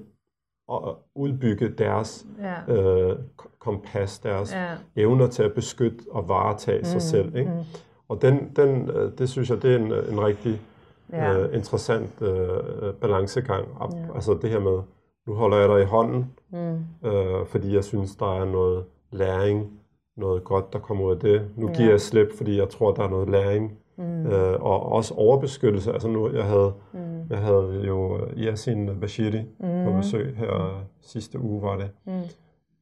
udbygge deres Ja. øh, kompas, deres Ja. evner til at beskytte og varetage mm. sig selv. Ikke? Og den, den, øh, det synes jeg, det er en, en rigtig Ja. øh, interessant øh, øh, balancegang. Op, Altså det her med, nu holder jeg dig i hånden, Mm. øh, fordi jeg synes, der er noget læring, noget godt, der kommer ud af det. Nu giver jeg slip, fordi jeg tror, der er noget læring. Mm. Øh, og også overbeskyttelse. Altså nu, jeg havde, mm. jeg havde jo øh, Yasin Bashiri mm. på besøg her sidste uge, var det. Mm.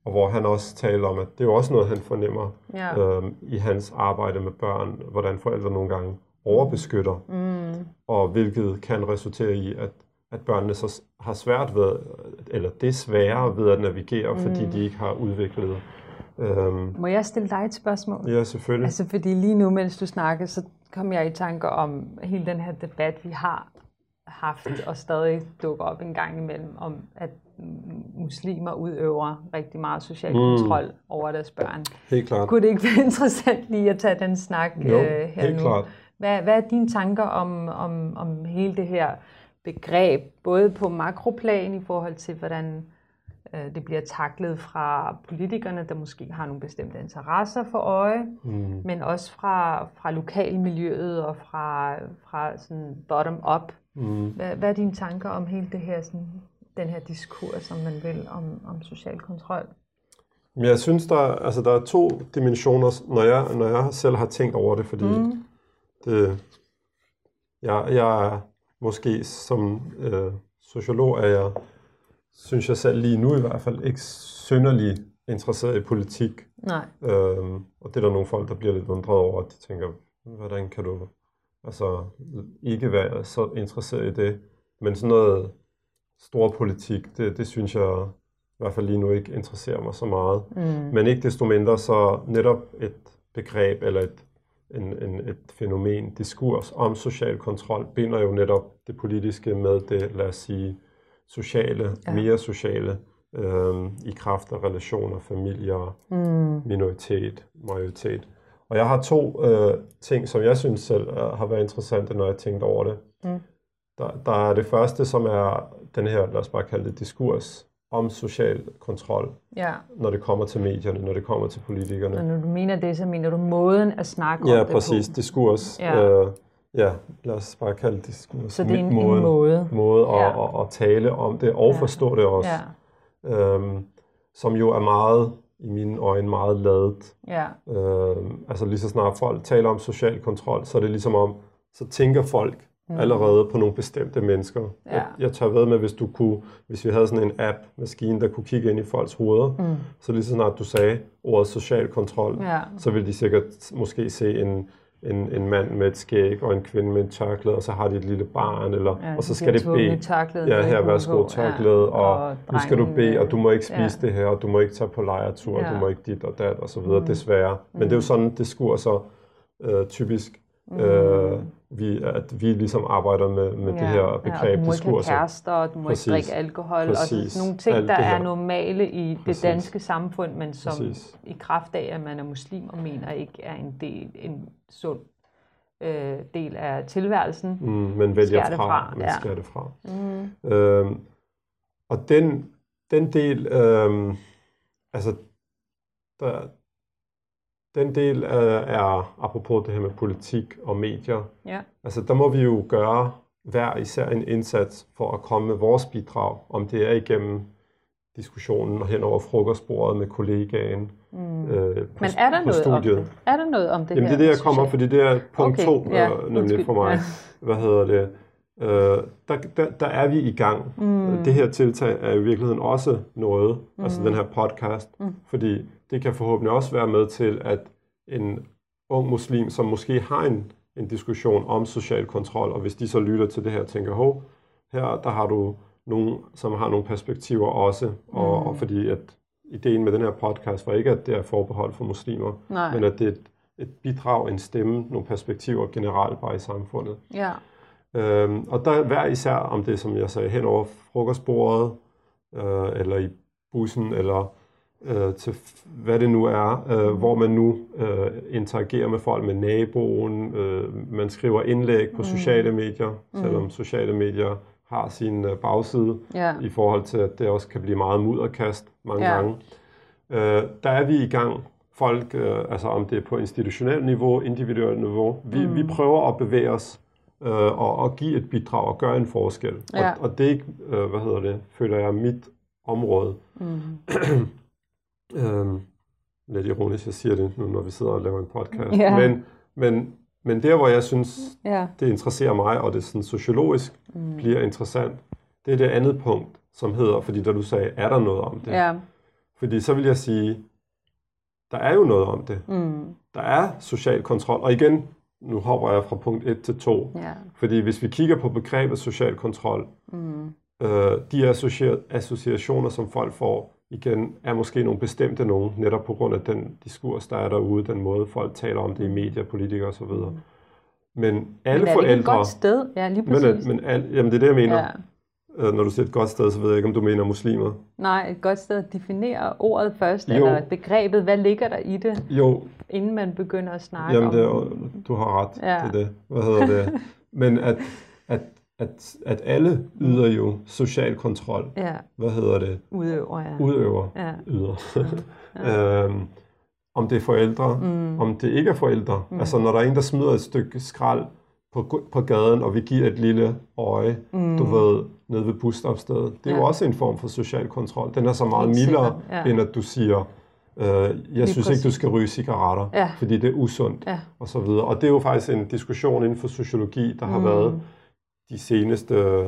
Og hvor han også talte om, at det er jo også noget, han fornemmer Ja. øh, i hans arbejde med børn, hvordan forældre nogle gange overbeskytter, Mm. og hvilket kan resultere i, at, at børnene så har svært ved, eller det svære ved at navigere, mm. fordi de ikke har udviklet. Øhm, Må jeg stille dig et spørgsmål? ja, selvfølgelig. Altså, fordi lige nu, mens du snakker, så kom jeg i tanker om hele den her debat, vi har haft og stadig dukker op en gang imellem, om at mm, muslimer udøver rigtig meget social kontrol mm. over deres børn. Helt klart. Kunne det ikke være interessant lige at tage den snak Jo, øh, her helt nu? klart. Hvad, hvad er dine tanker om, om, om hele det her begreb, både på makroplan i forhold til, hvordan øh, det bliver taklet fra politikerne, der måske har nogle bestemte interesser for øje, Mm. men også fra, fra lokalmiljøet og fra, fra sådan bottom-up. Mm. Hvad, hvad er dine tanker om hele det her, sådan, den her diskurs, som man vil, om, om social kontrol? Men jeg synes, der, er- altså, der er to dimensioner, når jeg, når jeg selv har tænkt over det, fordi mm. det, jeg, jeg er måske som øh, sociolog, er jeg, synes jeg selv lige nu i hvert fald, ikke synderlig interesseret i politik. Nej. Øhm, og det er der nogle folk, der bliver lidt undret over, at de tænker, hvordan kan du altså, ikke være så interesseret i det? Men sådan noget stor politik, det, det synes jeg i hvert fald lige nu ikke interesserer mig så meget. Mm. Men ikke desto mindre så netop et begreb eller et, en, en, et fænomen, diskurs om social kontrol, binder jo netop det politiske med det, lad os sige, sociale, Ja. mere sociale, øhm, i kraft af relationer, familier, Mm. minoritet, majoritet. Og jeg har to øh, ting, som jeg synes selv øh, har været interessante, når jeg tænkte over det. Mm. Der, der er det første, som er den her, lad os bare kalde det diskurs, om social kontrol, Ja, når det kommer til medierne, når det kommer til politikerne. og når du mener det, så mener du måden at snakke Ja, om det præcis. på. Diskurs. Ja. Øh, ja, lad os bare kalde det diskurs. Så det er en, Måde- en måde. måde at, Ja. at, at tale om det og Ja. forstå det også. Ja, Øhm, som jo er meget, i mine øjne, meget ladet. ja, Øhm, altså lige så snart folk taler om social kontrol, så er det ligesom om, så tænker folk allerede på nogle bestemte mennesker. Mm. Ja. Jeg, jeg tør ved med, hvis du kunne, hvis vi havde sådan en app-maskine, der kunne kigge ind i folks hoveder, Mm. så lige så snart du sagde ordet social kontrol, ja. så vil de sikkert måske se en, en, en mand med et skæg og en kvinde med et tørklæde, og så har de et lille barn, eller, ja og så skal det bede, ja, her værsgo tørklæde, Ja, og, nu skal du bede, og du må ikke spise ja. det her, og du må ikke tage på lejretur, Ja. du må ikke dit og dat, og så videre, mm. desværre. Men det er jo sådan, diskurser øh, typisk, øh, vi, at vi ligesom arbejder med, med det her ja, og begreb du må ikke have diskurser. kærester, og du må Præcis. ikke drikke alkohol, og Præcis. sådan nogle ting, Alt der er normale i Præcis. det danske samfund, men som Præcis. i kraft af, at man er muslim og mener ikke er en del, en sund øh, del af tilværelsen. Mm, men vælger Skærer fra, fra, man ja. skærer det fra. Mm. Øhm, og den, den del, øhm, altså, der, den del øh, er, apropos det her med politik og medier, Ja, altså der må vi jo gøre hver især en indsats for at komme med vores bidrag, om det er igennem diskussionen og hen over frokostbordet med kollegaen mm. øh, på, men er der på noget studiet. om det? Er der noget om det Jamen her? det er det, jeg kommer, fordi det er punkt Okay, to, ja, øh, nemlig undskyld, for mig. ja. Hvad hedder det? Øh, der, der, der er vi i gang. Mm. Det her tiltag er i virkeligheden også noget, mm. altså den her podcast, mm. fordi det kan forhåbentlig også være med til, at en ung muslim, som måske har en, en diskussion om social kontrol, og hvis de så lytter til det her og tænker, hov, her der har du nogen, som har nogle perspektiver også, og, mm. og fordi at ideen med den her podcast var ikke, at det er forbeholdt for muslimer, Nej. men at det er et, et bidrag, en stemme, nogle perspektiver generelt bare i samfundet. Ja. Øhm, og der hver især, om det som jeg sagde, hen over frokostbordet, øh, eller i bussen, eller øh, til hvad det nu er, øh, hvor man nu øh, interagerer med folk, med naboen, øh, man skriver indlæg på mm. sociale medier, mm. selvom sociale medier har sin øh, bagside, Ja. i forhold til, at det også kan blive meget mudderkast mange Ja. gange. Øh, der er vi i gang. Folk, øh, altså om det er på institutionelt niveau, individuelt niveau, vi, mm. vi prøver at bevæge os øh, og, og give et bidrag og gøre en forskel. Ja. Og, og det er ikke, øh, hvad hedder det, føler jeg, mit område. Mm. Øhm, lidt ironisk, jeg siger det nu, når vi sidder og laver en podcast. Ja. Men, men, men der, hvor jeg synes, Ja. det interesserer mig, og det sådan sociologisk mm. bliver interessant, det er det andet punkt, som hedder, fordi da du sagde, er der noget om det? Ja. Fordi så vil jeg sige, der er jo noget om det. Mm. Der er social kontrol. Og igen, nu hopper jeg fra punkt 1 til 2. Ja. Fordi hvis vi kigger på begrebet social kontrol, Mm. øh, de associa- associationer, som folk får, igen, er måske nogle bestemte nogen, netop på grund af den diskurs, der er derude, den måde, folk taler om det i medier, politikere osv. Men alle Men er det forældre... et godt sted? Ja, lige men, præcis. men al, jamen, det er det, jeg mener. ja. Øh, når du siger et godt sted, så ved jeg ikke, om du mener muslimer. Nej, et godt sted at definere ordet først, Jo. eller begrebet. Hvad ligger der i det, Jo, inden man begynder at snakke Jamen, om det du har ret. Ja. Det er det. Hvad hedder det? Men at, at, at, alle yder jo social kontrol. Ja, Hvad hedder det? udøver, ja. Udøver. Ja. Yder. øhm, om det er forældre, mm. om det ikke er forældre. Mm. Altså, når der er en, der smider et stykke skrald på, på gaden, og vi giver et lille øje, mm. du ved, nede ved busstopstedet. Det er jo Ja. også en form for social kontrol. Den er så meget mildere, ja. end at du siger, øh, jeg synes ikke, du skal ryge cigaretter, Ja. fordi det er usundt Ja. og så videre. Og det er jo faktisk en diskussion inden for sociologi, der har Mm. været de seneste øh,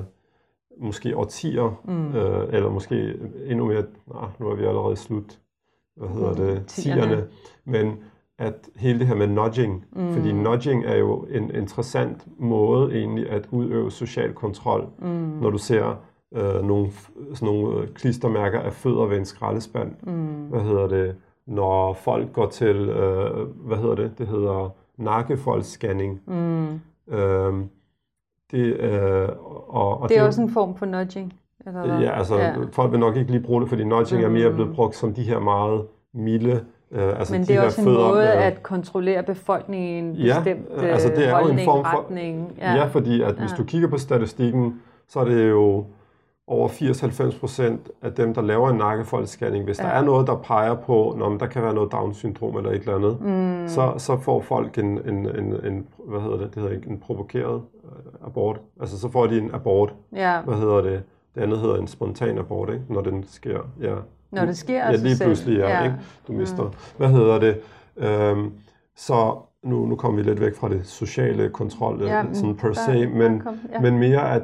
måske årtier, Mm. øh, eller måske endnu mere, nej, nu er vi allerede slut, hvad hedder det, Mm, tierne. tierne, men at hele det her med nudging, mm. fordi nudging er jo en interessant måde egentlig at udøve social kontrol, Mm. når du ser øh, nogle, sådan nogle øh, klistermærker af fødder ved en skraldespand. Mm. Hvad hedder det? Når folk går til, øh, hvad hedder det? Det hedder nakkefoldsscanning. Mm. Øhm, det, øh, og, og Det er jo- også en form for nudging. Eller hvad? Ja, altså Ja. folk vil nok ikke lige bruge det, fordi nudging er mere Mm. blevet brugt som de her meget milde, øh, altså Men de det er her også en fødder, måde øh, at kontrollere befolkningen i en Ja, bestemt øh, altså det er jo en holdning, form for- retning. Ja, ja fordi at hvis Ja. du kigger på statistikken, så er det jo over 80-90 procent af dem, der laver en nakkefoldsscanning, hvis ja. der er noget, der peger på, når der kan være noget Down-syndrom eller et eller andet, Mm. så, så får folk en, en, en, en, hvad hedder det, det hedder en provokeret øh, abort. Altså så får de en abort, Ja, hvad hedder det, det andet hedder en spontan abort, ikke? når den sker. Ja. når det sker Ja, lige pludselig, ja, ja. ikke? Du mister. Hvad hedder det? Øhm, så nu, nu kommer vi lidt væk fra det sociale kontrol, Ja, sådan per se, men, kom- ja. men mere at,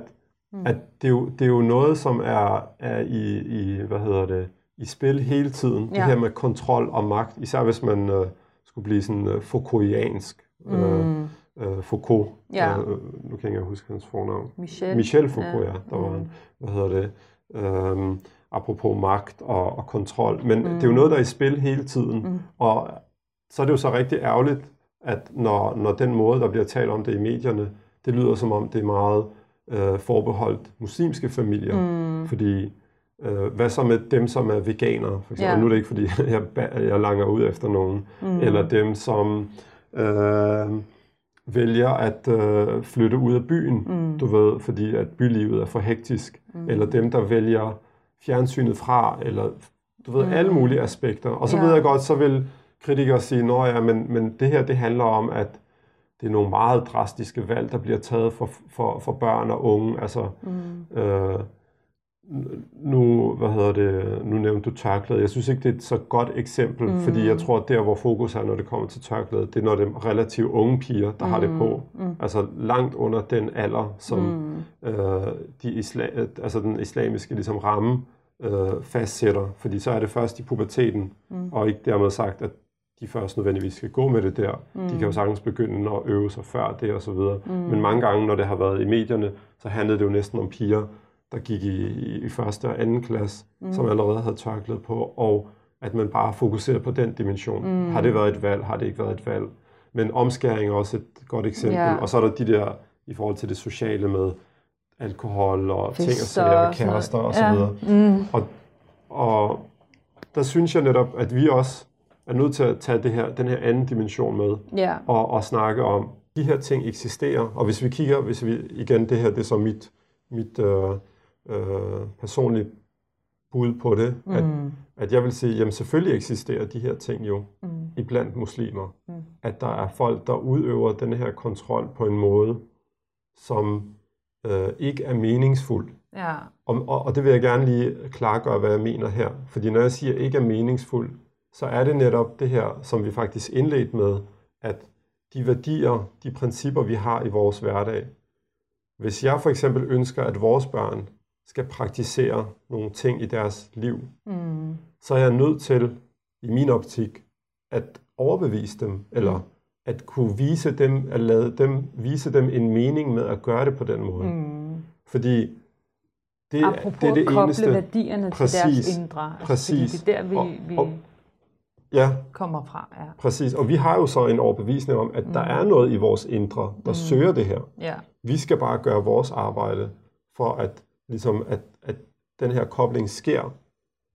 at det, er jo, det er jo noget, som er, er i, i, hvad hedder det, i spil hele tiden. Det Ja. her med kontrol og magt, især hvis man øh, skulle blive sådan øh, Foucaultiansk. Øh, Mm. øh, Foucault, Ja. øh, nu kan jeg ikke huske hans fornavn. Michel. Michel Foucault, ja, der var Mm. Hvad hedder det? Øhm, apropos magt og, og kontrol. Men mm. Mm. det er jo noget, der er i spil hele tiden. Mm. Og så er det jo så rigtig ærgerligt, at når, når den måde, der bliver talt om det i medierne, det lyder som om, det er meget øh, forbeholdt muslimske familier. Mm. Fordi, øh, hvad så med dem, som er veganere? For eksempel? Ja. Nu er det ikke, fordi jeg, jeg langer ud efter nogen. Mm. Eller dem, som øh, vælger at øh, flytte ud af byen, Mm. du ved, fordi at bylivet er for hektisk. Mm. Eller dem, der vælger fjernsynet fra, eller du ved, Mm. alle mulige aspekter. Og så Ja. ved jeg godt, så vil kritikere sige, nå ja, men, men det her, det handler om, at det er nogle meget drastiske valg, der bliver taget for, for, for børn og unge. Altså, Mm. øh, nu, hvad hedder det, nu nævnte du tørklæde. Jeg synes ikke, det er et så godt eksempel, mm. fordi jeg tror, at der, hvor fokus er, når det kommer til tørklæde, det er, når det er relativt unge piger, der mm. har det på. Mm. Altså langt under den alder, som Mm. øh, de isla- altså den islamiske ligesom, ramme øh, fastsætter. Fordi så er det først i puberteten, mm. og ikke dermed sagt, at de først nødvendigvis skal gå med det der. Mm. De kan jo sagtens begynde at øve sig før det og så videre. Mm. Men mange gange, når det har været i medierne, så handlede det jo næsten om piger, der gik i, i første og anden klasse, mm. som allerede havde tørklæde på, og at man bare fokuserer på den dimension. Mm. Har det været et valg? Har det ikke været et valg? Men omskæring er også et godt eksempel. Yeah. Og så er der de der, i forhold til det sociale med alkohol og Fister, ting og sager, kærester og så ja. videre. Mm. Og, og der synes jeg netop, at vi også er nødt til at tage det her, den her anden dimension med, yeah. og, og snakke om, de her ting eksisterer, og hvis vi kigger, hvis vi igen, det her, det er så mit, mit øh, øh, personlige bud på det, mm. at, at jeg vil sige, jamen selvfølgelig eksisterer de her ting jo mm. i blandt muslimer. Mm. At der er folk, der udøver den her kontrol på en måde, som øh, ikke er meningsfuld. Ja. Og, og, og det vil jeg gerne lige klargøre, hvad jeg mener her. Fordi når jeg siger ikke er meningsfuld, så er det netop det her, som vi faktisk indledt med, at de værdier, de principper, vi har i vores hverdag, hvis jeg for eksempel ønsker, at vores børn skal praktisere nogle ting i deres liv, mm. så er jeg nødt til, i min optik, at overbevise dem, eller mm. at kunne vise dem, at lade dem, vise dem en mening med at gøre det på den måde. Mm. Fordi det, Apropos det er det eneste. værdierne præcis, til deres indre. Altså, præcis. det er der, vi, og, og, ja, kommer fra. Ja. Præcis. Og vi har jo så en overbevisning om, at mm. der er noget i vores indre, der mm. søger det her. Ja. Vi skal bare gøre vores arbejde for at ligesom at, at den her kobling sker.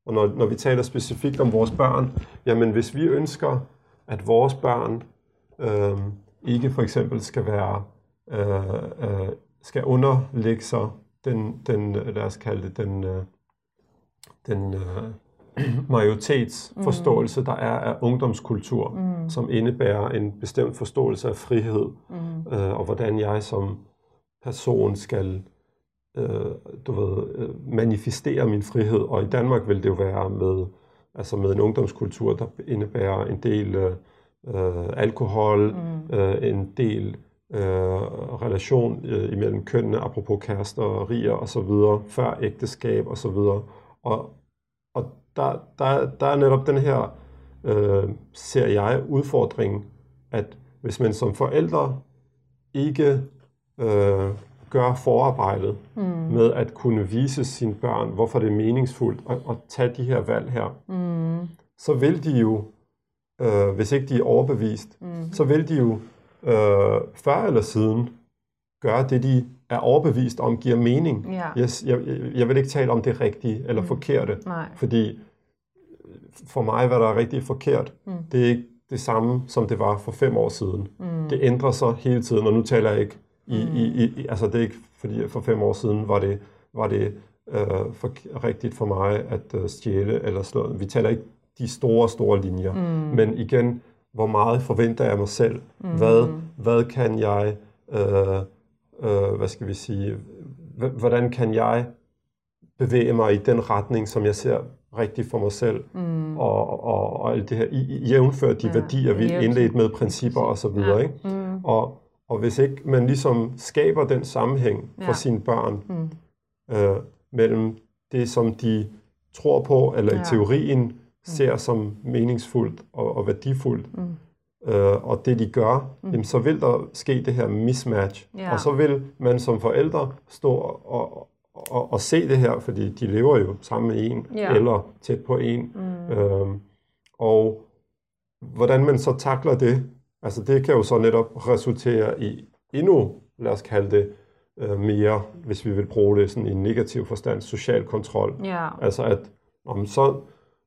Og når, når vi taler specifikt om vores børn, jamen hvis vi ønsker, at vores børn øh, ikke for eksempel skal være øh, øh, skal underlægge sig den, den lad os kalde det, den, øh, den øh, majoritetsforståelse, mm. der er af ungdomskultur, mm. som indebærer en bestemt forståelse af frihed, mm. øh, og hvordan jeg som person skal øh, du ved, øh, manifestere min frihed. Og i Danmark vil det jo være med, altså med en ungdomskultur, der indebærer en del øh, øh alkohol, mm. øh, en del øh, relation øh, imellem kønnene, apropos kærester og riger og så videre, før ægteskab og så videre. Og, og der, der, der er netop den her, øh, ser jeg, udfordring, at hvis man som forældre ikke øh, gør forarbejdet mm. med at kunne vise sine børn, hvorfor det er meningsfuldt at, at tage de her valg her, mm. så vil de jo, øh, hvis ikke de er overbevist, mm. så vil de jo øh, før eller siden gøre det, de er overbevist om, giver mening. Ja. Jeg, jeg, jeg vil ikke tale om det rigtige eller mm. forkerte, Nej. fordi for mig, hvad der er rigtigt og forkert, mm. det er ikke det samme, som det var for fem år siden. Mm. Det ændrer sig hele tiden, og nu taler jeg ikke i, mm. i, i, altså det er ikke fordi for fem år siden var det, var det øh, for, rigtigt for mig at øh, stjæle eller slå. Vi taler ikke de store, store linjer. Mm. Men igen, hvor meget forventer jeg mig selv? Mm. Hvad, hvad kan jeg, øh, øh, hvad skal vi sige, hvordan kan jeg bevæge mig i den retning, som jeg ser rigtigt for mig selv, mm. og, og, og alt det her, jævnfør de ja, værdier, vi indledt med, principper og så videre. Ja. Ikke? Mm. Og, og hvis ikke man ligesom skaber den sammenhæng for ja. sine børn mm. øh, mellem det, som de tror på, eller ja. i teorien mm. ser som meningsfuldt og, og værdifuldt, mm. Øh, og det de gør, mm. jamen, så vil der ske det her mismatch. Ja. Og så vil man som forældre stå og, og, og se det her, fordi de lever jo sammen med en, ja. eller tæt på en. Mm. Øh, og hvordan man så takler det, Altså det kan jo så netop resultere i endnu, lad os kalde det, øh, mere, hvis vi vil bruge det sådan i en negativ forstand, social kontrol. Ja. Altså at, om så,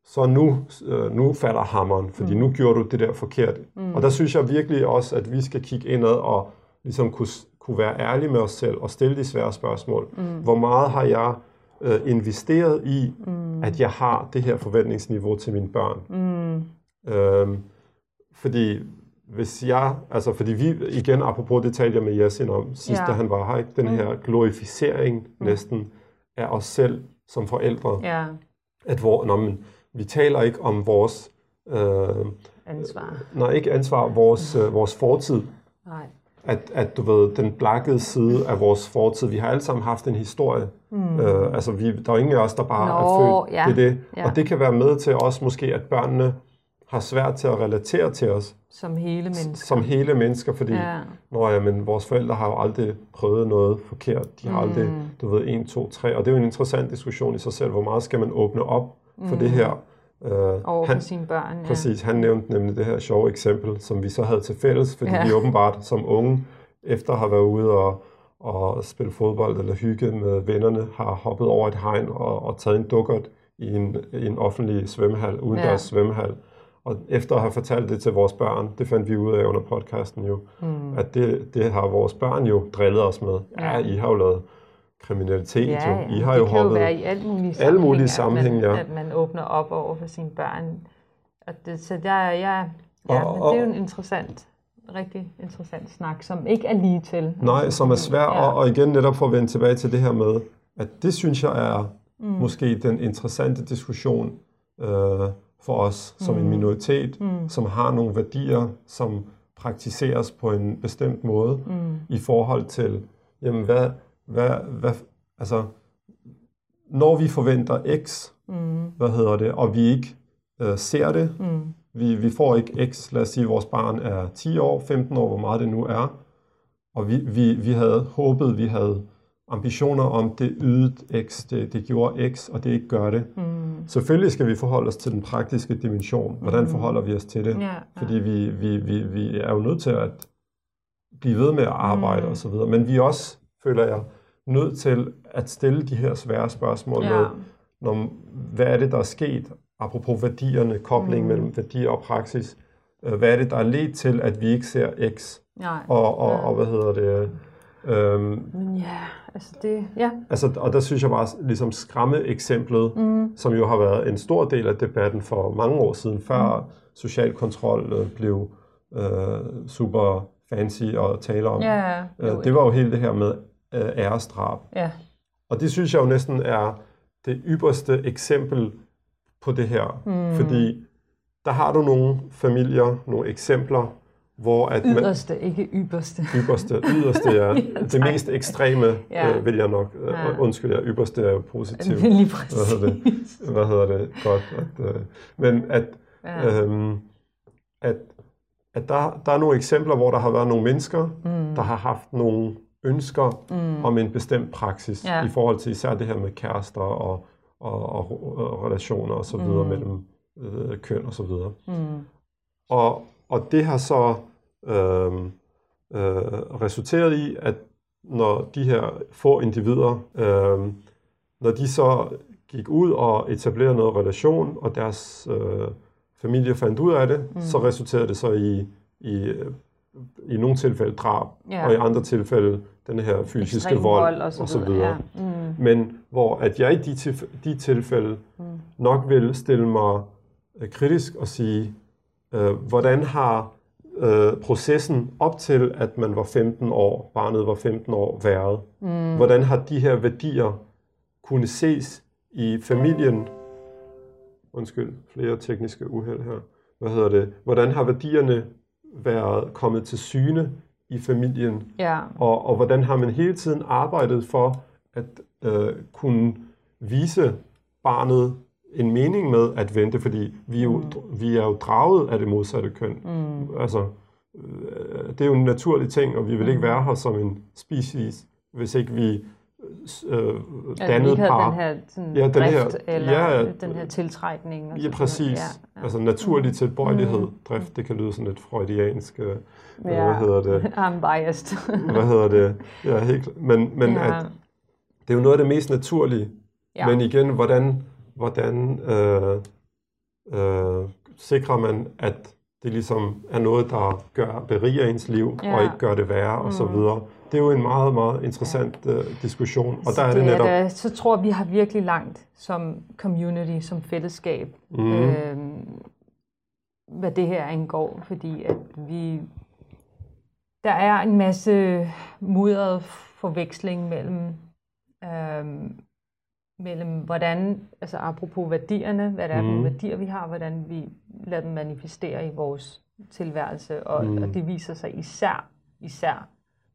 så nu, øh, nu falder hammeren, fordi mm. nu gjorde du det der forkert. Mm. Og der synes jeg virkelig også, at vi skal kigge indad og ligesom kunne, kunne være ærlige med os selv og stille de svære spørgsmål. Mm. Hvor meget har jeg øh, investeret i, mm. at jeg har det her forventningsniveau til mine børn? Mm. Øhm, fordi hvis jeg, altså fordi vi, igen apropos det talte jeg med Yasin om sidst, ja. da han var her, ikke? den mm. her glorificering mm. næsten af os selv som forældre. Ja. At hvor, når man, vi taler ikke om vores... Øh, ansvar. Nej, ikke ansvar, vores, øh, vores fortid. Nej. At, at du ved, den blakkede side af vores fortid, vi har alle sammen haft en historie. Mm. Øh, altså, vi, der er ingen af os, der bare Nå, er født. Ja. Det er det. Ja. Og det kan være med til også måske, at børnene har svært til at relatere til os Som hele mennesker. som hele mennesker, fordi Ja. Nå ja, men vores forældre har jo aldrig prøvet noget forkert. De har mm. aldrig, du ved, 1, 2, 3. Og det er jo en interessant diskussion i sig selv. Hvor meget skal man åbne op for det her? Uh, Over for sine børn. Ja. Præcis, han nævnte nemlig det her sjove eksempel, som vi så havde til fælles, fordi Ja. vi åbenbart som unge, efter at have været ude og, og spille fodbold eller hygge med vennerne, har hoppet over et hegn og, og taget en dukkert i en, i en offentlig svømmehal, udendørs Ja. ja. svømmehal. Og efter at have fortalt det til vores børn, det fandt vi ud af under podcasten jo, mm. at det, det har vores børn jo drillet os med. Ja. I har jo lavet kriminalitet, Ja, jo. ja. I har det jo kan jo hoppet... være i alle mulige alle mulige at, ja. man, at man åbner op over for sine børn. Og det, så der, er jeg, ja, Og- men og- det er jo en interessant, rigtig interessant snak, som ikke er lige til. Nej, som er svær, Ja. og, og igen netop for at vende tilbage til det her med, at det synes jeg er mm. måske den interessante diskussion øh, for os som Mm. en minoritet, mm. som har nogle værdier, som praktiseres på en bestemt måde Mm. i forhold til, jamen hvad, hvad, hvad, altså, når vi forventer X, Mm. hvad hedder det, og vi ikke øh, ser det, Mm. vi, vi får ikke X, lad os sige, at vores barn er 10 år, 15 år, hvor meget det nu er, og vi, vi, vi havde håbet, vi havde ambitioner om, det ydede X, det, det gjorde X, og det ikke gør det. Mm. Selvfølgelig skal vi forholde os til den praktiske dimension. Hvordan forholder vi os til det? Ja, ja. Fordi vi, vi, vi, vi er jo nødt til at blive ved med at arbejde Mm. og så videre. Men vi er også, føler jeg, nødt til at stille de her svære spørgsmål Ja. med, når, hvad er det, der er sket, apropos værdierne, kobling Mm. mellem værdier og praksis. Øh, Hvad er det, der er ledt til, at vi ikke ser X? Nej. Og, og, Ja. og hvad hedder det? Øhm, Men ja, altså det, ja. altså, og der synes jeg bare, ligesom skræmme eksemplet, mm. som jo har været en stor del af debatten for mange år siden, før mm. social kontrol øh, blev øh, super fancy at tale om. Ja, Øh, det var jo hele det her med øh, æresdrab. ja. Og det synes jeg jo næsten er det ypperste eksempel på det her. Mm. Fordi der har du nogle familier, nogle eksempler, hvor at man, Yderste, ikke ypperste. ypperste, yderste er det tak. mest ekstreme, Ja. øh, vil jeg nok, øh, Ja. undskyld, ja, ypperste er jo positivt. Lige Hvad hedder det? præcis. Hvad hedder det? Godt. At, øh, men at, Ja. øhm, at, at der, der er nogle eksempler, hvor der har været nogle mennesker, mm. der har haft nogle ønsker mm. om en bestemt praksis Ja. i forhold til især det her med kærester og, og, og, og relationer og så videre Mm. mellem øh, køn og så videre. Mm. Og, og det har så øhm, øh, resulteret i, at når de her få individer, øhm, når de så gik ud og etablerede noget relation, og deres øh, familie fandt ud af det, mm. så resulterede det så i, i, øh, i nogle tilfælde drab, Ja. og i andre tilfælde den her fysiske Ekstrem vold, og så og så videre. Ja. Mm. Men hvor at jeg i de, tilf- de tilfælde mm. nok vil stille mig øh, kritisk og sige, øh, hvordan har øh, processen op til, at man var 15 år, barnet var 15 år, været? Mm. Hvordan har de her værdier kunne ses i familien? Undskyld, flere tekniske uheld her. Hvad hedder det? Hvordan har værdierne været kommet til syne i familien? Ja. Og, og hvordan har man hele tiden arbejdet for at øh, kunne vise barnet en mening med at vente, fordi vi er jo, mm. vi er jo draget af det modsatte køn. Mm. Altså, øh, det er jo en naturlig ting, og vi vil ikke være her som en species, hvis ikke vi øh, Altså, ikke havde par. den her sådan, Ja, den drift, her- eller ja, den her tiltrækning. Og Ja, præcis. noget. Ja, ja. Altså naturlig tilbøjelighed, mm. drift, det kan lyde sådan lidt freudiansk. Øh, Ja. Hvad hedder det? I'm biased. Hvad hedder det? Ja, helt. Men, men ja. at, det er jo noget af det mest naturlige. Ja. Men igen, hvordan, hvordan øh, øh, sikrer man, at det ligesom er noget, der gør beriger ens liv, Ja. og ikke gør det værre, og så videre. Det er jo en meget, meget interessant øh, diskussion. Og der er det, det netop... da, så tror vi har virkelig langt som community, som fællesskab, mm. øh, hvad det her angår, fordi at vi der er en masse mudret forveksling mellem øh, mellem hvordan, altså apropos værdierne, hvad det er for Mhm. nogle værdier, vi har, hvordan vi lader dem manifestere i vores tilværelse, og, Mhm. og det viser sig især, især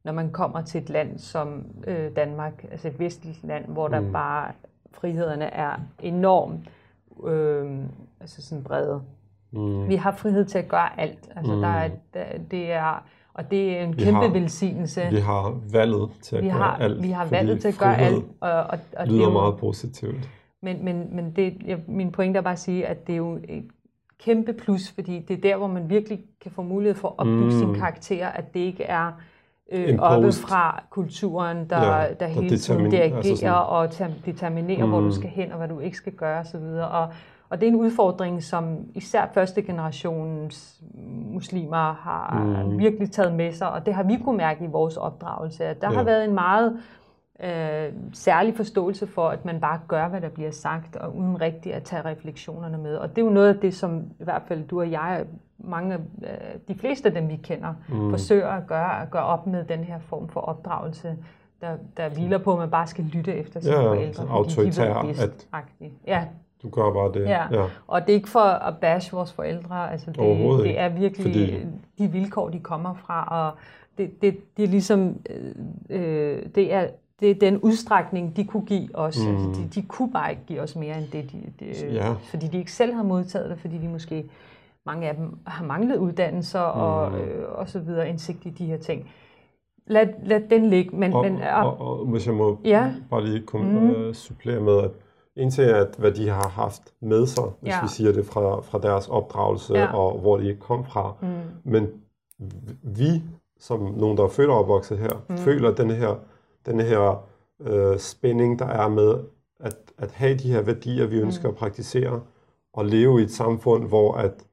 når man kommer til et land som øh, Danmark, altså et vestligt land, hvor der Mm. bare frihederne er enormt øh, altså sådan brede. Mm. Vi har frihed til at gøre alt. Altså, mm. der er, der, det er, og det er en vi kæmpe har, velsignelse. Vi har valget til at vi gøre har, alt. Vi har valget til at gøre alt. Og, og, og lyder det er meget positivt. Men, men, men det, jeg, min pointe er bare at sige, at det er jo et kæmpe plus, fordi det er der, hvor man virkelig kan få mulighed for at opbygge mm. sin karakter, at det ikke er øh, oppe fra kulturen, der, ja, der hele tiden dirigerer altså sådan, og determinerer, mm. hvor du mm. skal hen og hvad du ikke skal gøre osv. Og, og det er en udfordring, som især første generations muslimer har mm. virkelig taget med sig, og det har vi kunne mærke i vores opdragelse. Der ja. har været en meget øh, særlig forståelse for, at man bare gør, hvad der bliver sagt, og uden rigtigt at tage refleksionerne med. Og det er jo noget af det, som i hvert fald du og jeg, mange, øh, de fleste af dem, vi kender, mm. forsøger at gøre, at gøre op med den her form for opdragelse, der, der hviler på, at man bare skal lytte efter sine ja, forældre. autoritær, at ja, du gør bare det. Ja. ja, og det er ikke for at bash vores forældre, altså det, det er virkelig Fordi... de vilkår, de kommer fra, og det, det, det er ligesom, øh, øh det er det er den udstrækning, de kunne give os. Mm. Altså, de, de kunne bare ikke give os mere end det, de, de, ja. fordi de ikke selv har modtaget det, fordi de måske, mange af dem har manglet uddannelser mm. og, øh, og så videre, indsigt i de her ting. Lad, lad den ligge. Men, og, men, og, og, og hvis jeg må ja. bare lige komme, mm. uh, supplere med, at indtil at hvad de har haft med sig, hvis ja. vi siger det fra, fra deres opdragelse ja. og hvor de kom fra. Mm. Men vi, som nogen, der er født og opvokset her, mm. føler den her den her øh, spænding, der er med at, at have de her værdier, vi ønsker mm. at praktisere, og leve i et samfund, hvor at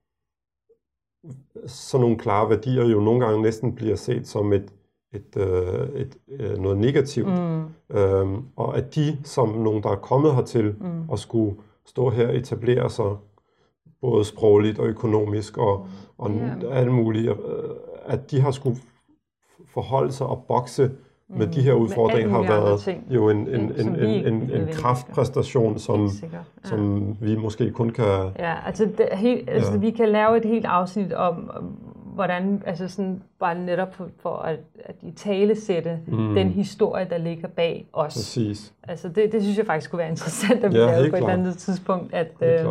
sådan nogle klare værdier jo nogle gange næsten bliver set som et, et, øh, et, øh, noget negativt. Mm. Øhm, og at de, som nogen, der er kommet hertil mm. og skulle stå her og etablere sig, både sprogligt og økonomisk og, og yeah. alle mulige, øh, at de har skulle forholde sig og bokse med de her udfordringer har været ting, jo en, en, en, en, en, en kraftpræstation, som, ja. som vi måske kun kan... Ja, altså, det, helt, altså ja. vi kan lave et helt afsnit om hvordan, altså sådan bare netop for, for at, at i tale sætte mm. den historie, der ligger bag os. Præcis. Altså det, det synes jeg faktisk kunne være interessant at vi ja, lavede på et eller andet tidspunkt, at, øh,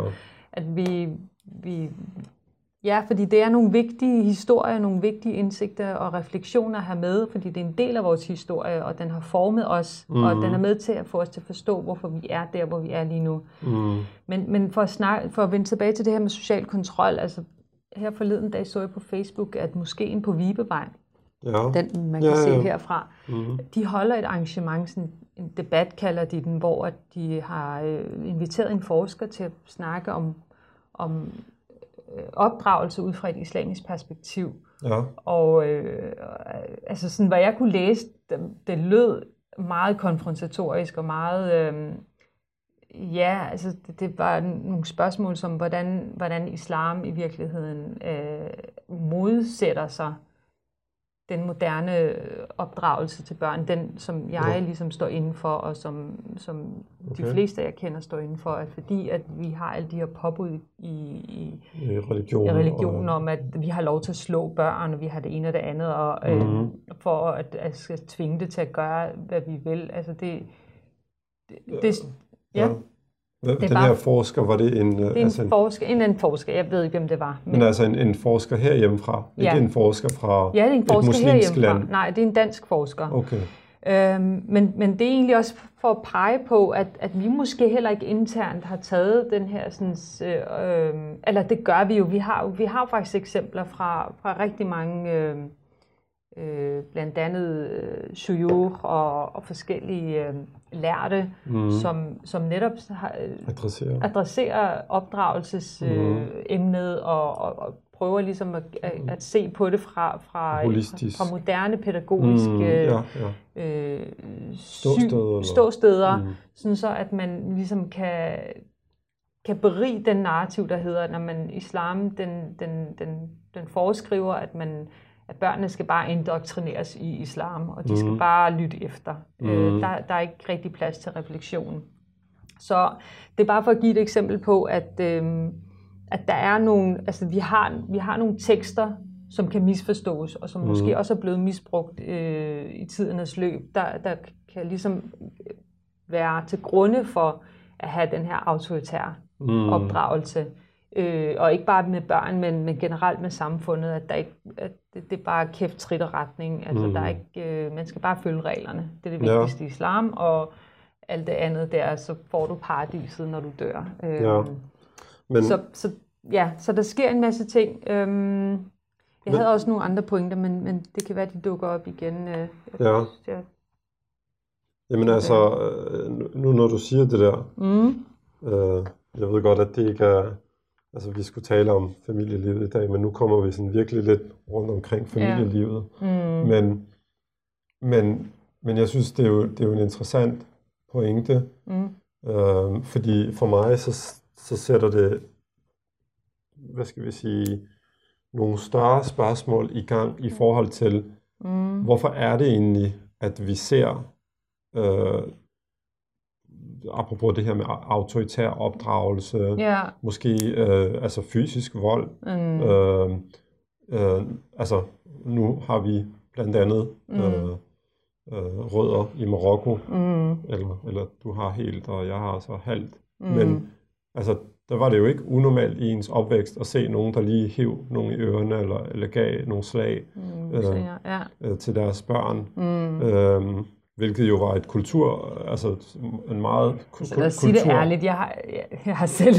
at vi, vi Ja, fordi det er nogle vigtige historier, nogle vigtige indsigter og refleksioner at have med, fordi det er en del af vores historie, og den har formet os, mm. og den er med til at få os til at forstå, hvorfor vi er der, hvor vi er lige nu. Mm. Men, men for, at snakke, for at vende tilbage til det her med social kontrol, altså her forleden dag så jeg på Facebook, at moskeen på Vibevej, ja. den man kan ja, ja. se herfra, mm. de holder et arrangement, sådan en debat kalder de den, hvor de har øh, inviteret en forsker til at snakke om, om øh, opdragelse ud fra et islamisk perspektiv. Ja. Og øh, altså sådan, hvad jeg kunne læse, det, det lød meget konfrontatorisk og meget... Øh, ja, altså det, det var nogle spørgsmål som, hvordan, hvordan islam i virkeligheden øh, modsætter sig den moderne øh, opdragelse til børn, den som jeg ja. ligesom står inden for, og som, som okay. de fleste jeg kender står inden for, at fordi at vi har alle de her påbud i, i, I religion, i religion og... om, at vi har lov til at slå børn, og vi har det ene og det andet, og mm-hmm. øh, for at, at skal tvinge det til at gøre, hvad vi vil. Altså det, det, det ja. ja. Det den bare, her forsker, var det en... Det er en, altså en forsker, en anden forsker, jeg ved ikke, hvem det var. Men, men altså en, en forsker herhjemmefra, ja. ikke en forsker fra ja, det er en forsker et muslimsk land? Nej, det er en dansk forsker. Okay. Øhm, men, men det er egentlig også for at pege på, at, at vi måske heller ikke internt har taget den her, sådan, øh, øh, eller det gør vi jo, vi har, vi har faktisk eksempler fra, fra rigtig mange... Øh, øh, blandt andet øh, shuyukh og, og forskellige øh, lærte, mm. som, som netop har, øh, adresserer. adresserer opdragelsesemnet mm. og, og, og prøver ligesom at, at, mm. at se på det fra, fra, fra, fra moderne pædagogiske mm, ja, ja. Øh, ståsteder, ståsteder mm. sådan så at man ligesom kan, kan berige den narrativ, der hedder, når man islam, den, den, den, den foreskriver, at man at børnene skal bare indoktrineres i islam, og de mm. skal mhm. bare lytte efter. Mm. Øh, mhm. der, der er ikke rigtig plads til refleksion. Så det er bare for at give et eksempel på, at, øh, at der er nogle, altså vi har, vi har nogle tekster, som kan misforstås, og som mm. måske også er blevet misbrugt øh, i tidernes løb, der, der kan ligesom være til grunde for at have den her autoritære mm. opdragelse. Øh, og ikke bare med børn, men, men generelt med samfundet, at, der ikke, at det, det er bare kæft trit og retning. Altså, mm. der er ikke, øh, man skal bare følge reglerne. Det er det vigtigste ja. i islam, og alt det andet der, så får du paradiset, når du dør. Øh, ja. Men... Så, så, ja, så der sker en masse ting. Øhm, jeg men... havde også nogle andre pointer, men, men det kan være, de dukker op igen. Øh, ja. Jeg, Jamen altså, øh, nu når du siger det der, mm. øh, jeg ved godt, at det ikke er, altså vi skulle tale om familielivet i dag, men nu kommer vi sådan virkelig lidt rundt omkring familielivet. Ja. Mm. Men, men, men jeg synes, det er jo, det er jo en interessant pointe, mm. øh, fordi for mig, så, så sætter det, hvad skal vi sige, nogle større spørgsmål i gang i forhold til, mm. hvorfor er det egentlig, at vi ser øh, apropos det her med autoritær opdragelse, yeah. måske øh, altså fysisk vold. Mm. Øh, øh, altså nu har vi blandt andet mm. øh, øh, rødder i Marokko, mm. eller, eller du har helt, og jeg har så halvt. Mm. Men altså, der var det jo ikke unormalt i ens opvækst at se nogen, der lige hiv nogen i ørerne, eller, eller gav nogle slag mm, øh, ja. øh, til deres børn. Mm. Øh, Hvilket jo var et kultur, altså en meget ku- altså, lad os sige det ærligt, jeg har, jeg, jeg har selv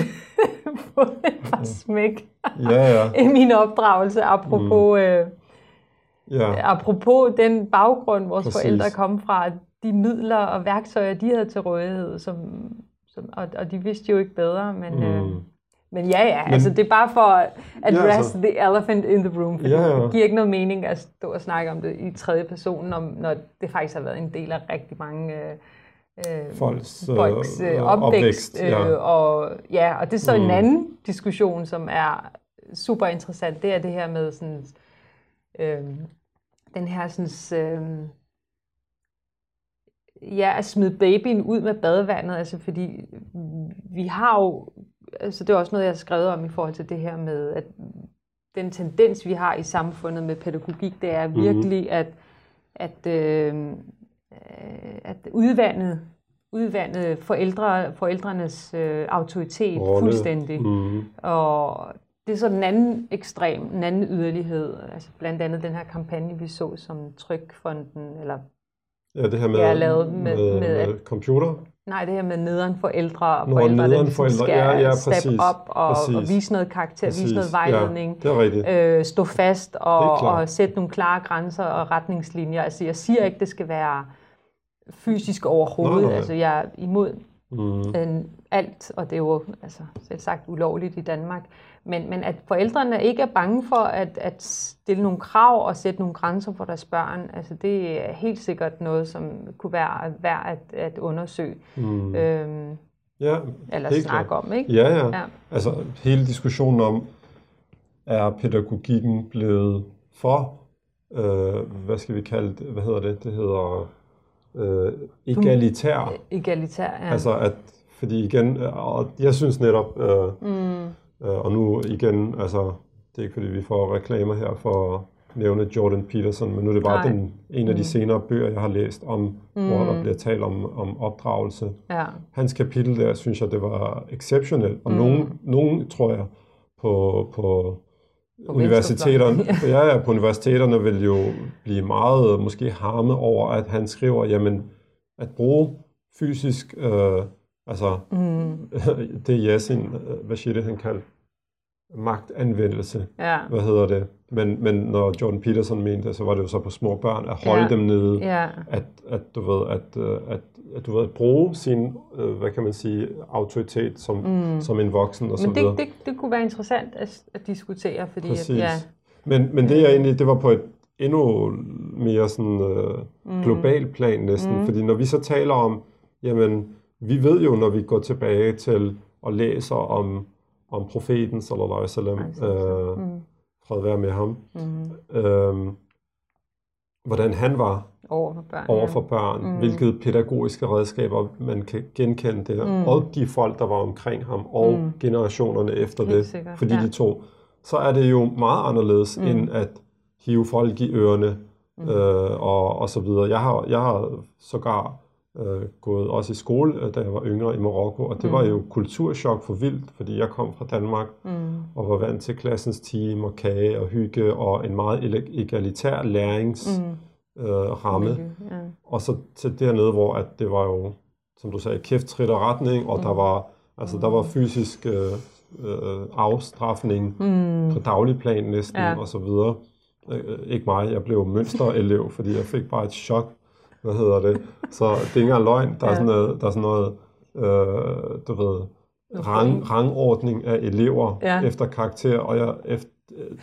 fået et par smæk ja, ja. i min opdragelse, apropos, mm. øh, ja. apropos den baggrund, vores Præcis. forældre kom fra, de midler og værktøjer, de havde til rådighed, som, som, og, og de vidste jo ikke bedre, men... Mm. Øh, men ja, ja, men, altså det er bare for at address ja, altså, the elephant in the room, for ja, ja. det giver ikke noget mening at stå og snakke om det i tredje person, om, når det faktisk har været en del af rigtig mange øh, øh folks, folks øh, opvækst. opvækst ja. Øh, og, ja, og det er så mm. en anden diskussion, som er super interessant, det er det her med sådan, øh, den her sådan, øh, ja, at smide babyen ud med badevandet, altså fordi vi har jo altså det er også noget, jeg har skrevet om i forhold til det her med, at den tendens, vi har i samfundet med pædagogik, det er mhm. virkelig mm-hmm. at, at, øh, at udvande, udvande forældre, forældrenes øh, autoritet Rolle. fuldstændig. Mm-hmm. Og det er så den anden ekstrem, den anden yderlighed. Altså blandt andet den her kampagne, vi så, som Trykfonden, eller Ja, det her med, ja, lavet med, med, med, med computer. Nej, det her med nederen forældre og forældre, der ligesom skal ja, ja, step op og, og vise noget karakter, præcis. vise noget vejledning, ja, det er rigtigt. øh, stå fast og, og sætte nogle klare grænser og retningslinjer. Altså, jeg siger ikke, det skal være fysisk overhovedet. Nej, nej. Altså, jeg er imod mm. en, alt, og det er jo altså, selv sagt ulovligt i Danmark. Men, men at forældrene ikke er bange for at, at stille nogle krav og sætte nogle grænser for deres børn, altså det er helt sikkert noget, som kunne være værd at, at undersøge. Mm. Øhm, ja, eller snakke klart. om, ikke? Ja, ja, ja. Altså hele diskussionen om, er pædagogikken blevet for, øh, hvad skal vi kalde det, hvad hedder det, det hedder øh, egalitær. Egalitær, ja. Altså at, fordi igen, og jeg synes netop, øh, mm og nu igen, altså, det er ikke fordi vi får reklamer her for at nævne Jordan Peterson, men nu er det bare den, en af de mm. senere bøger, jeg har læst om, mm. hvor der bliver talt om, om opdragelse. Ja. Hans kapitel der, synes jeg, det var exceptionelt, og mm. nogen, nogen, tror jeg, på, på på universiteterne, ja, ja, på universiteterne vil jo blive meget måske harme over, at han skriver, jamen, at bruge fysisk øh, Altså, mm. det er Yasin, hvad siger det, han kalder magtanvendelse. Ja. Hvad hedder det? Men, men når Jordan Peterson mente så var det jo så på små børn, at holde ja. dem nede, ja. at, at, du ved, at, øh, at, at du ved, at bruge sin, øh, hvad kan man sige, autoritet som, mm. som en voksen og men så det, videre. Det, det kunne være interessant at, at diskutere, fordi Præcis. at, ja. Men, men det er egentlig, det var på et endnu mere sådan øh, mm. global plan næsten, mm. fordi når vi så taler om, jamen, vi ved jo, når vi går tilbage til og læser om, om profeten, sallallahu alaihi wasallam, øh, mm. fred være med ham, mm. øh, hvordan han var over for børn, over for børn ja. mm. hvilke pædagogiske redskaber man kan genkende det, mm. og de folk, der var omkring ham, og mm. generationerne efter Helt det, sikkert. fordi ja. de to, så er det jo meget anderledes, mm. end at hive folk i ørerne, mm. øh, og, og så videre. Jeg har, jeg har sågar øh, gået også i skole, øh, da jeg var yngre i Marokko, og det mm. var jo kulturschok for vildt, fordi jeg kom fra Danmark mm. og var vant til klassens team og kage og hygge og en meget egalitær lærings mm. øh, ramme. Okay, yeah. Og så til dernede, hvor at det var jo, som du sagde, kæft, og retning, og mm. der var altså der var fysisk øh, øh, afstraffning mm. på daglig plan næsten, ja. og så videre. Øh, ikke mig, jeg blev mønsterelev, fordi jeg fik bare et chok hvad hedder det? Så det er ikke engang løgn. Der er sådan noget, der er sådan noget øh, du ved, rang, rangordning af elever ja. efter karakter, og jeg, efter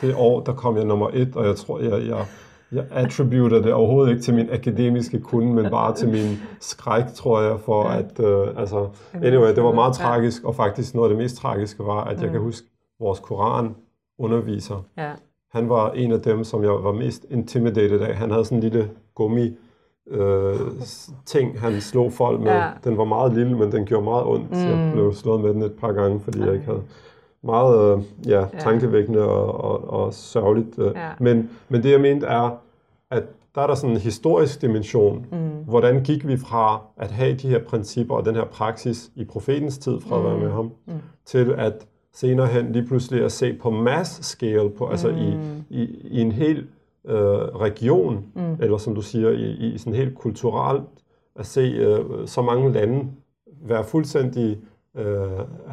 det år, der kom jeg nummer et, og jeg tror, jeg, jeg, jeg attributer det overhovedet ikke til min akademiske kunde, men bare til min skræk, tror jeg, for at, øh, altså, anyway, det var meget tragisk, og faktisk noget af det mest tragiske var, at jeg kan huske, vores Koran underviser. Ja. Han var en af dem, som jeg var mest intimidated af. Han havde sådan en lille gummi øh, ting, han slog folk med. Ja. Den var meget lille, men den gjorde meget ondt. Mm. Jeg blev slået med den et par gange, fordi okay. jeg ikke havde meget øh, ja, tankevækkende og, og, og sørgeligt. Øh. Ja. Men, men det jeg mente er, at der er der sådan en historisk dimension. Mm. Hvordan gik vi fra at have de her principper og den her praksis i profetens tid fra at være med mm. ham, mm. til at senere hen lige pludselig at se på mass scale, på, altså mm. i, i, i en helt øh, region, mm. eller som du siger, i, i sådan helt kulturelt, at se øh, så mange lande være fuldstændig øh,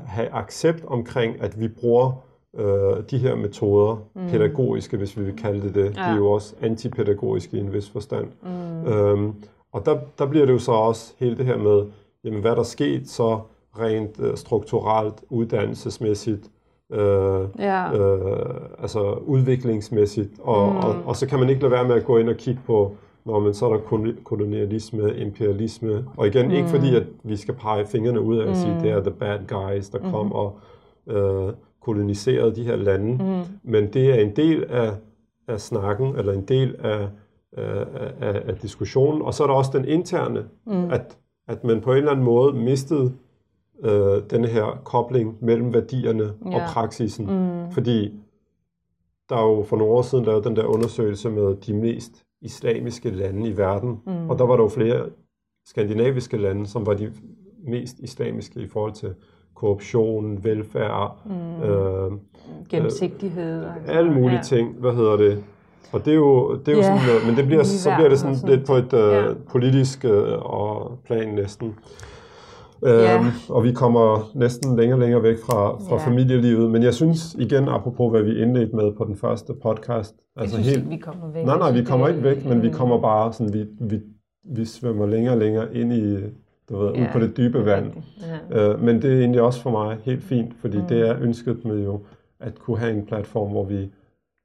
have accept omkring, at vi bruger øh, de her metoder, mm. pædagogiske, hvis vi vil kalde det det. Ja. De er jo også antipædagogiske i en vis forstand. Mm. Øhm, og der, der bliver det jo så også hele det her med, jamen, hvad der sket så rent øh, strukturelt, uddannelsesmæssigt, øh, ja. øh, altså udviklingsmæssigt, og, mm. og, og så kan man ikke lade være med at gå ind og kigge på, når man så er der kolonialisme, imperialisme, og igen, mm. ikke fordi, at vi skal pege fingrene ud af mm. sige, det er the bad guys, der kom mm. og øh, koloniserede de her lande, mm. men det er en del af, af snakken, eller en del af, af, af, af diskussionen, og så er der også den interne, mm. at, at man på en eller anden måde mistede øh, denne her kobling mellem værdierne ja. og praksisen. Mm. Fordi der er jo for nogle år siden lavet den der undersøgelse med de mest islamiske lande i verden, mm. og der var der jo flere skandinaviske lande, som var de mest islamiske i forhold til korruption, velfærd, mm. øh, gennemsigtighed, øh, alle mulige ja. ting. Hvad hedder det? Og det er jo, det er jo yeah. sådan noget, men det bliver, så bliver det sådan, lidt på et uh, ja. politisk og plan næsten. Ja. Øhm, og vi kommer næsten længere og længere væk fra, fra ja. familielivet. Men jeg synes igen, apropos hvad vi indledte med på den første podcast. Altså jeg synes helt, ikke, vi kommer væk. Nej, nej, vi kommer ikke væk, men vi mm. kommer bare sådan, vi, vi, vi svømmer længere og længere ind i, du ved, ja, ud på det dybe vand. Ja. Øh, men det er egentlig også for mig helt fint, fordi mm. det er ønsket med jo at kunne have en platform, hvor vi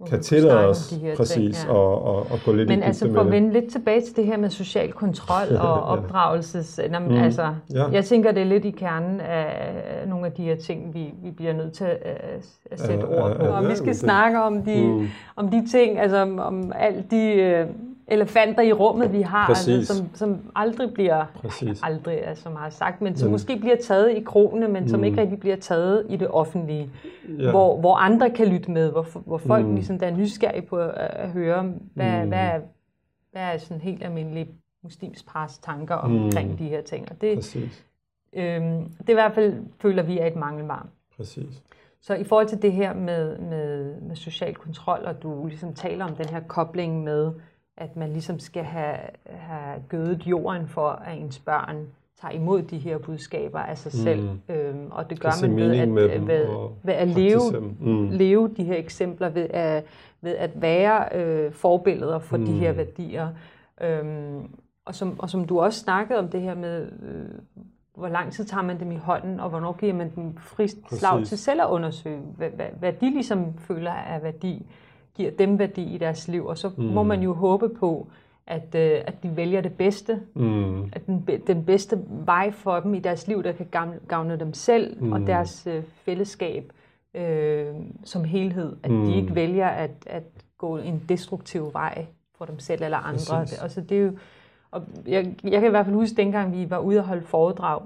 kan tillade os de præcis ting, ja. og, og, og gå lidt Men i altså for at vende lidt tilbage til det her med social kontrol og opdragelses... ja. mm, altså, ja. Jeg tænker, det er lidt i kernen af nogle af de her ting, vi, vi bliver nødt til at, at sætte uh, ord på. Uh, uh, og vi skal snakke om de, mm. om de ting, altså om, om alt de... Uh, elefanter i rummet, vi har, altså, som, som aldrig bliver, Præcis. aldrig er så meget sagt, men som mm. måske bliver taget i krone, men som mm. ikke rigtig bliver taget i det offentlige, ja. hvor, hvor andre kan lytte med, hvor, hvor folk mm. ligesom der er nysgerrige på at, at høre, hvad, mm. hvad, er, hvad er sådan helt almindelige muslims pres tanker omkring mm. de her ting. Og det, Præcis. øhm, det i hvert fald føler vi er et mangelvarm. Præcis. Så i forhold til det her med, med, med social kontrol, og du ligesom taler om den her kobling med, at man ligesom skal have, have gødet jorden for, at ens børn tager imod de her budskaber af sig selv. Mm. Øhm, og det gør man ved at, med ved, ved at leve, mm. leve de her eksempler, ved at, ved at være øh, forbilleder for mm. de her mm. værdier. Øhm, og, som, og som du også snakkede om det her med, øh, hvor lang tid tager man dem i hånden, og hvornår giver man dem frist slag til selv at undersøge, hvad, hvad, hvad de ligesom føler er værdi giver dem værdi i deres liv, og så mm. må man jo håbe på, at, øh, at de vælger det bedste, mm. at den, den bedste vej for dem i deres liv, der kan gavne dem selv mm. og deres øh, fællesskab øh, som helhed, at mm. de ikke vælger at, at gå en destruktiv vej for dem selv eller andre. Det, altså, det er jo, og jeg, jeg kan i hvert fald huske, dengang vi var ude og holde foredrag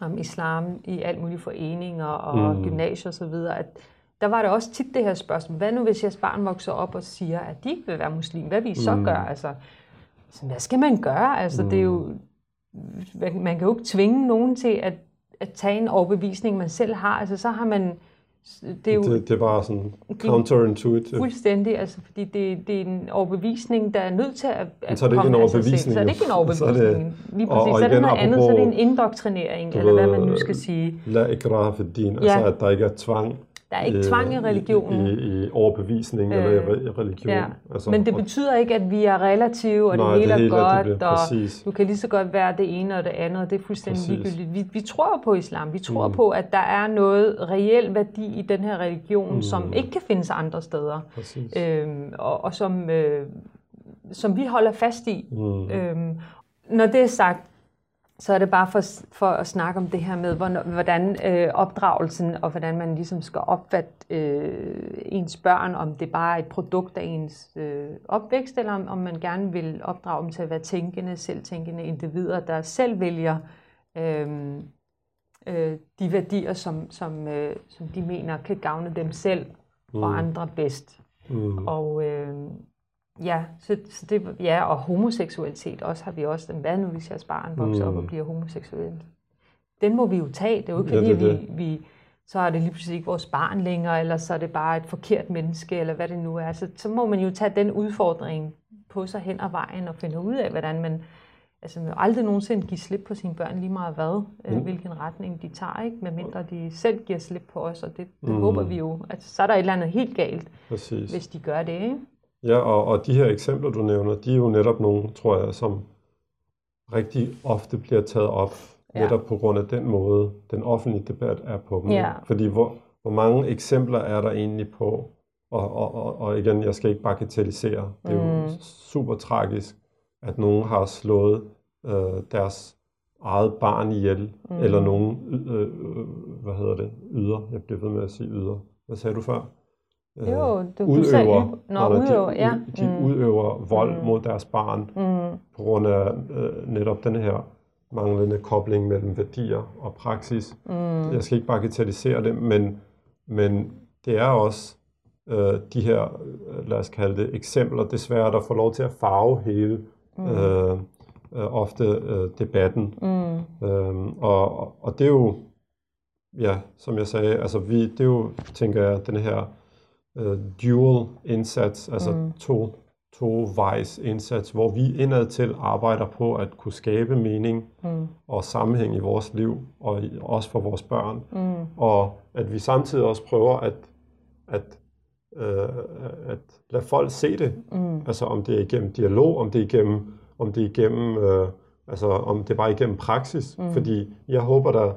om islam i alt mulige foreninger og mm. gymnasier osv., at der var det også tit det her spørgsmål, hvad nu hvis jeres barn vokser op og siger, at de ikke vil være muslim, hvad vil I så mm. gøre? Altså, så hvad skal man gøre? Altså, mm. det er jo, man kan jo ikke tvinge nogen til at, at tage en overbevisning, man selv har. Altså så har man det er jo det, det er bare sådan counterintuitive. Fuldstændig, altså fordi det, det er en overbevisning, der er nødt til at, at så er det ikke en overbevisning. Så er det ikke en overbevisning. Så er det, Lige præcis. Og, og så er det noget andet, så er det en indoktrinering, eller hvad man nu skal sige. La ikraha fi din, altså at der ikke er tvang der er ikke øh, tvang i religionen. I, i, i overbevisning øh, eller i religion. Ja. Altså, Men det betyder ikke, at vi er relative, og nej, det hele er godt, det og præcis. du kan lige så godt være det ene og det andet, og det er fuldstændig ligegyldigt. Vi, vi tror på islam. Vi tror mm. på, at der er noget reel værdi i den her religion, mm. som ikke kan findes andre steder. Øhm, og, og som, øh, som vi holder fast i. Mm. Øhm, når det er sagt, så er det bare for, for at snakke om det her med, hvordan øh, opdragelsen og hvordan man ligesom skal opfatte øh, ens børn, om det bare er et produkt af ens øh, opvækst, eller om, om man gerne vil opdrage dem til at være tænkende, selvtænkende individer, der selv vælger øh, øh, de værdier, som, som, øh, som de mener kan gavne dem selv mm. og andre bedst. Mm. Og øh, Ja, så, så det, ja, og homoseksualitet også har vi også. Hvad nu, hvis jeres barn vokser mm. op og mm. bliver homoseksuel? Den må vi jo tage. Det er jo ikke fordi, ja, det, det. vi, vi, så er det lige pludselig ikke vores barn længere, eller så er det bare et forkert menneske, eller hvad det nu er. Så, så må man jo tage den udfordring på sig hen ad vejen og finde ud af, hvordan man... Altså, man aldrig nogensinde give slip på sine børn lige meget hvad, øh, mm. hvilken retning de tager, ikke? medmindre de selv giver slip på os, og det, det mm. håber vi jo. Altså, så er der et eller andet helt galt, Præcis. hvis de gør det. Ikke? Ja, og, og de her eksempler, du nævner, de er jo netop nogle, tror jeg, som rigtig ofte bliver taget op, ja. netop på grund af den måde, den offentlige debat er på dem. Ja. Fordi hvor, hvor mange eksempler er der egentlig på, og, og, og, og igen, jeg skal ikke bagatellisere, det er mm. jo super tragisk, at nogen har slået øh, deres eget barn ihjel, mm. eller nogen, øh, øh, hvad hedder det, yder, jeg bliver ved med at sige yder. Hvad sagde du før? Øh, jo, du, udøver, du Nå, udøver, de, ja. de mm. udøver vold mm. mod deres barn mm. på grund af øh, netop den her manglende kobling mellem værdier og praksis. Mm. Jeg skal ikke bagatellisere det, men, men det er også øh, de her, øh, lad os kalde det, eksempler, desværre, der får lov til at farve hele mm. øh, øh, ofte øh, debatten. Mm. Øhm, og, og det er jo, ja, som jeg sagde, altså vi, det er jo, tænker jeg, den her uh, dual indsats, altså mm. to, to vejs indsats, hvor vi indad til arbejder på at kunne skabe mening mm. og sammenhæng i vores liv, og i, også for vores børn. Mm. Og at vi samtidig også prøver at, at, uh, at lade folk se det. Mm. Altså om det er igennem dialog, om det er igennem, om det er igennem uh, altså om det er bare igennem praksis. Mm. Fordi jeg håber der,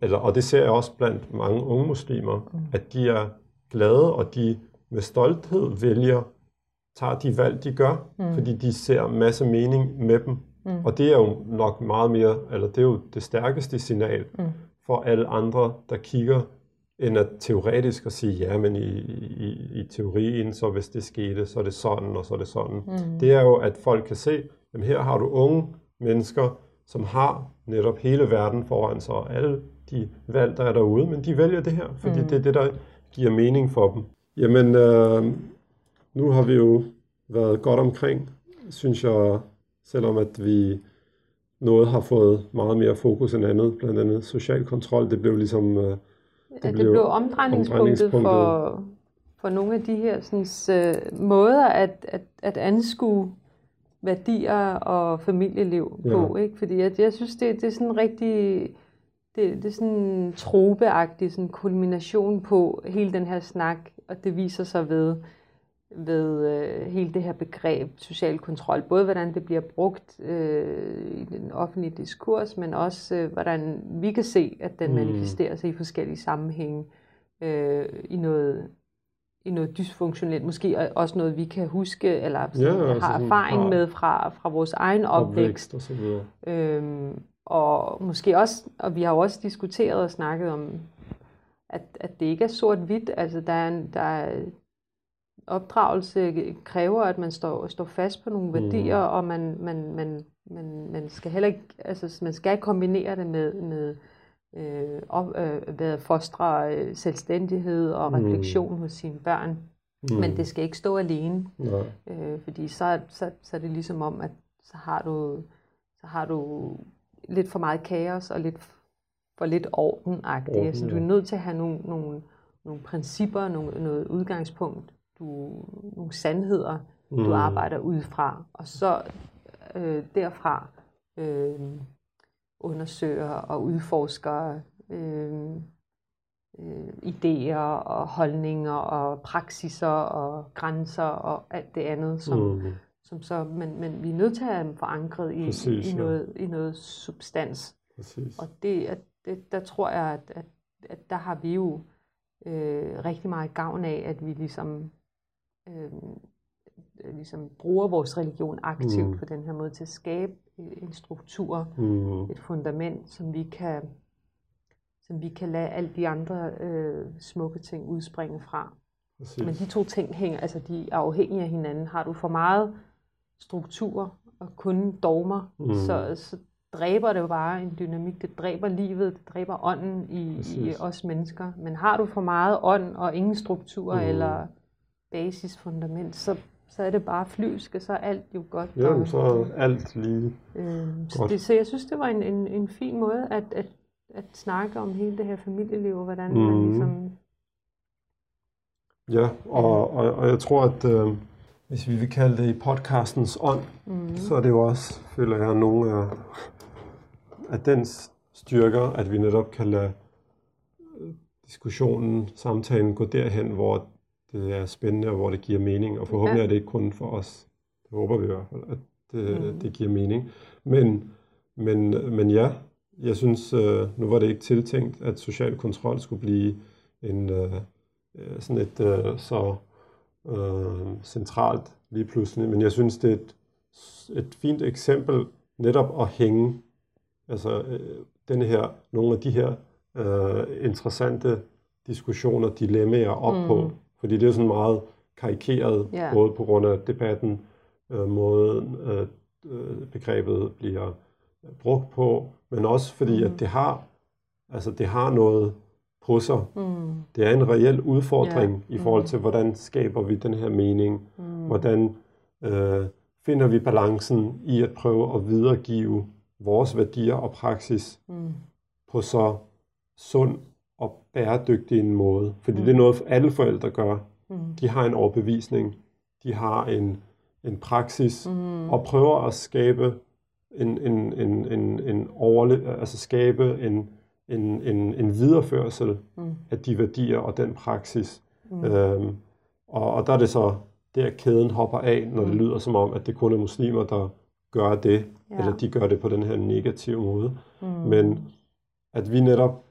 eller, og det ser jeg også blandt mange unge muslimer, mm. at de er glade, og de med stolthed vælger, tager de valg, de gør, mm. fordi de ser masse mening med dem. Mm. Og det er jo nok meget mere, eller det er jo det stærkeste signal mm. for alle andre, der kigger, end at teoretisk at sige, ja, men i, i, i teorien, så hvis det skete, så er det sådan, og så er det sådan. Mm. Det er jo, at folk kan se, at her har du unge mennesker, som har netop hele verden foran sig, og alle de valg, der er derude, men de vælger det her, fordi mm. det er det, der giver mening for dem. Jamen, øh, nu har vi jo været godt omkring, synes jeg, selvom at vi noget har fået meget mere fokus end andet, blandt andet social kontrol, det blev ligesom... Øh, det, ja, det blev, blev omdrejningspunktet, omdrejningspunktet for, for nogle af de her sådan, øh, måder at, at, at anskue værdier og familieliv ja. på, ikke? Fordi jeg, jeg synes, det, det er sådan rigtig det, det er sådan en tropeagtig sådan kulmination på hele den her snak, og det viser sig ved, ved øh, hele det her begreb social kontrol. Både hvordan det bliver brugt øh, i den offentlige diskurs, men også øh, hvordan vi kan se, at den mm. manifesterer sig i forskellige sammenhænge øh, i noget i noget dysfunktionelt, måske også noget, vi kan huske, eller sådan, ja, altså har erfaring med fra, fra vores egen opvækst. opvækst og så videre. Øhm, og måske også, og vi har jo også diskuteret og snakket om, at, at det ikke er sort-hvidt. Altså der er, en, der er opdragelse kræver, at man står, står fast på nogle mm. værdier, og man, man, man, man, man skal heller ikke, altså man skal kombinere det med, med øh, op, øh, ved at fostre øh, selvstændighed og mm. refleksion hos sine børn. Mm. Men det skal ikke stå alene, øh, fordi så, så, så er det ligesom om, at så har du så har du lidt for meget kaos og lidt for lidt ordenagtigt. Orden, så du er nødt til at have nogle, nogle, nogle principper, nogle, noget udgangspunkt, du, nogle sandheder, mm. du arbejder ud fra, og så øh, derfra øh, undersøger og udforsker øh, øh, idéer og holdninger og praksiser og grænser og alt det andet, som, mm. Som så, men, men vi er nødt til at have dem forankret i, Præcis, i, noget, ja. i noget substans. Præcis. Og det, at, det, der tror jeg, at, at, at der har vi jo øh, rigtig meget gavn af, at vi ligesom, øh, ligesom bruger vores religion aktivt mm. på den her måde til at skabe en struktur, mm. et fundament, som vi kan som vi kan lade alle de andre øh, smukke ting udspringe fra. Præcis. Men de to ting hænger, altså de er afhængige af hinanden. Har du for meget struktur og kun dogmer, mm. så, så dræber det jo bare en dynamik. Det dræber livet, det dræber ånden i, i os mennesker. Men har du for meget ånd og ingen struktur mm. eller basisfundament, så, så er det bare flyvske, så er alt jo godt. Ja, så er alt lige øh, så, det, så jeg synes, det var en, en, en fin måde at, at at snakke om hele det her familieliv, og hvordan mm. man ligesom... Ja, og, og, og jeg tror, at øh, hvis vi vil kalde det i podcastens ånd, mm. så er det jo også, føler jeg, nogle af, af dens styrker, at vi netop kan lade øh, diskussionen, samtalen gå derhen, hvor det er spændende, og hvor det giver mening. Og forhåbentlig ja. er det ikke kun for os. Det håber vi i hvert fald, at det, mm. det giver mening. Men, men, men ja, jeg synes, øh, nu var det ikke tiltænkt, at social kontrol skulle blive en øh, sådan et så øh, centralt lige pludselig, men jeg synes, det er et, et fint eksempel netop at hænge altså øh, denne her, nogle af de her øh, interessante diskussioner, dilemmaer op mm. på, fordi det er sådan meget karikeret, yeah. både på grund af debatten, øh, måden øh begrebet bliver brugt på, men også fordi, mm. at det har, altså det har noget på sig. Mm. Det er en reel udfordring yeah. i forhold mm. til, hvordan skaber vi den her mening? Mm. Hvordan øh, finder vi balancen i at prøve at videregive vores værdier og praksis mm. på så sund og bæredygtig en måde? Fordi mm. det er noget, alle forældre gør. Mm. De har en overbevisning, de har en, en praksis, mm. og prøver at skabe en, en, en, en, en overle, altså skabe en, en, en, en videreførsel mm. af de værdier og den praksis. Mm. Øhm, og, og der er det så, der kæden hopper af, når mm. det lyder som om, at det kun er muslimer, der gør det, ja. eller de gør det på den her negative måde. Mm. Men at vi netop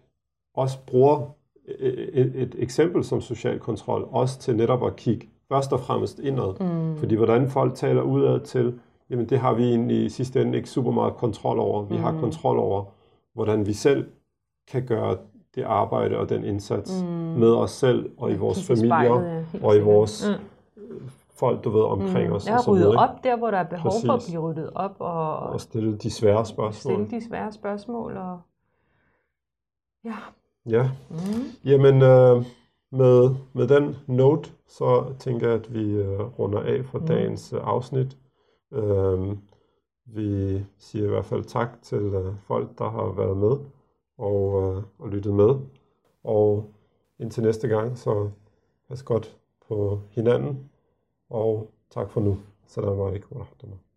også bruger et, et, et eksempel som social kontrol, også til netop at kigge først og fremmest indad. Mm. Fordi hvordan folk taler udad til, jamen det har vi egentlig i sidste ende ikke super meget kontrol over. Vi mm. har kontrol over, hvordan vi selv kan gøre det arbejde og den indsats mm. med os selv og i vores familier spejlet, og i vores mm. folk, du ved, omkring mm. os. Jeg har ryddet op der, hvor der er behov Præcis. for at blive ryddet op. Og, og stille de svære spørgsmål. Stille de svære spørgsmål. Og... Ja. Ja. Mm. Jamen, øh, med, med den note, så tænker jeg, at vi øh, runder af for mm. dagens øh, afsnit. Øh, vi siger i hvert fald tak til øh, folk, der har været med og, øh, og lyttet med. Og indtil næste gang, så pas godt på hinanden. Og tak for nu. Salam alaikum wa rahmatullah.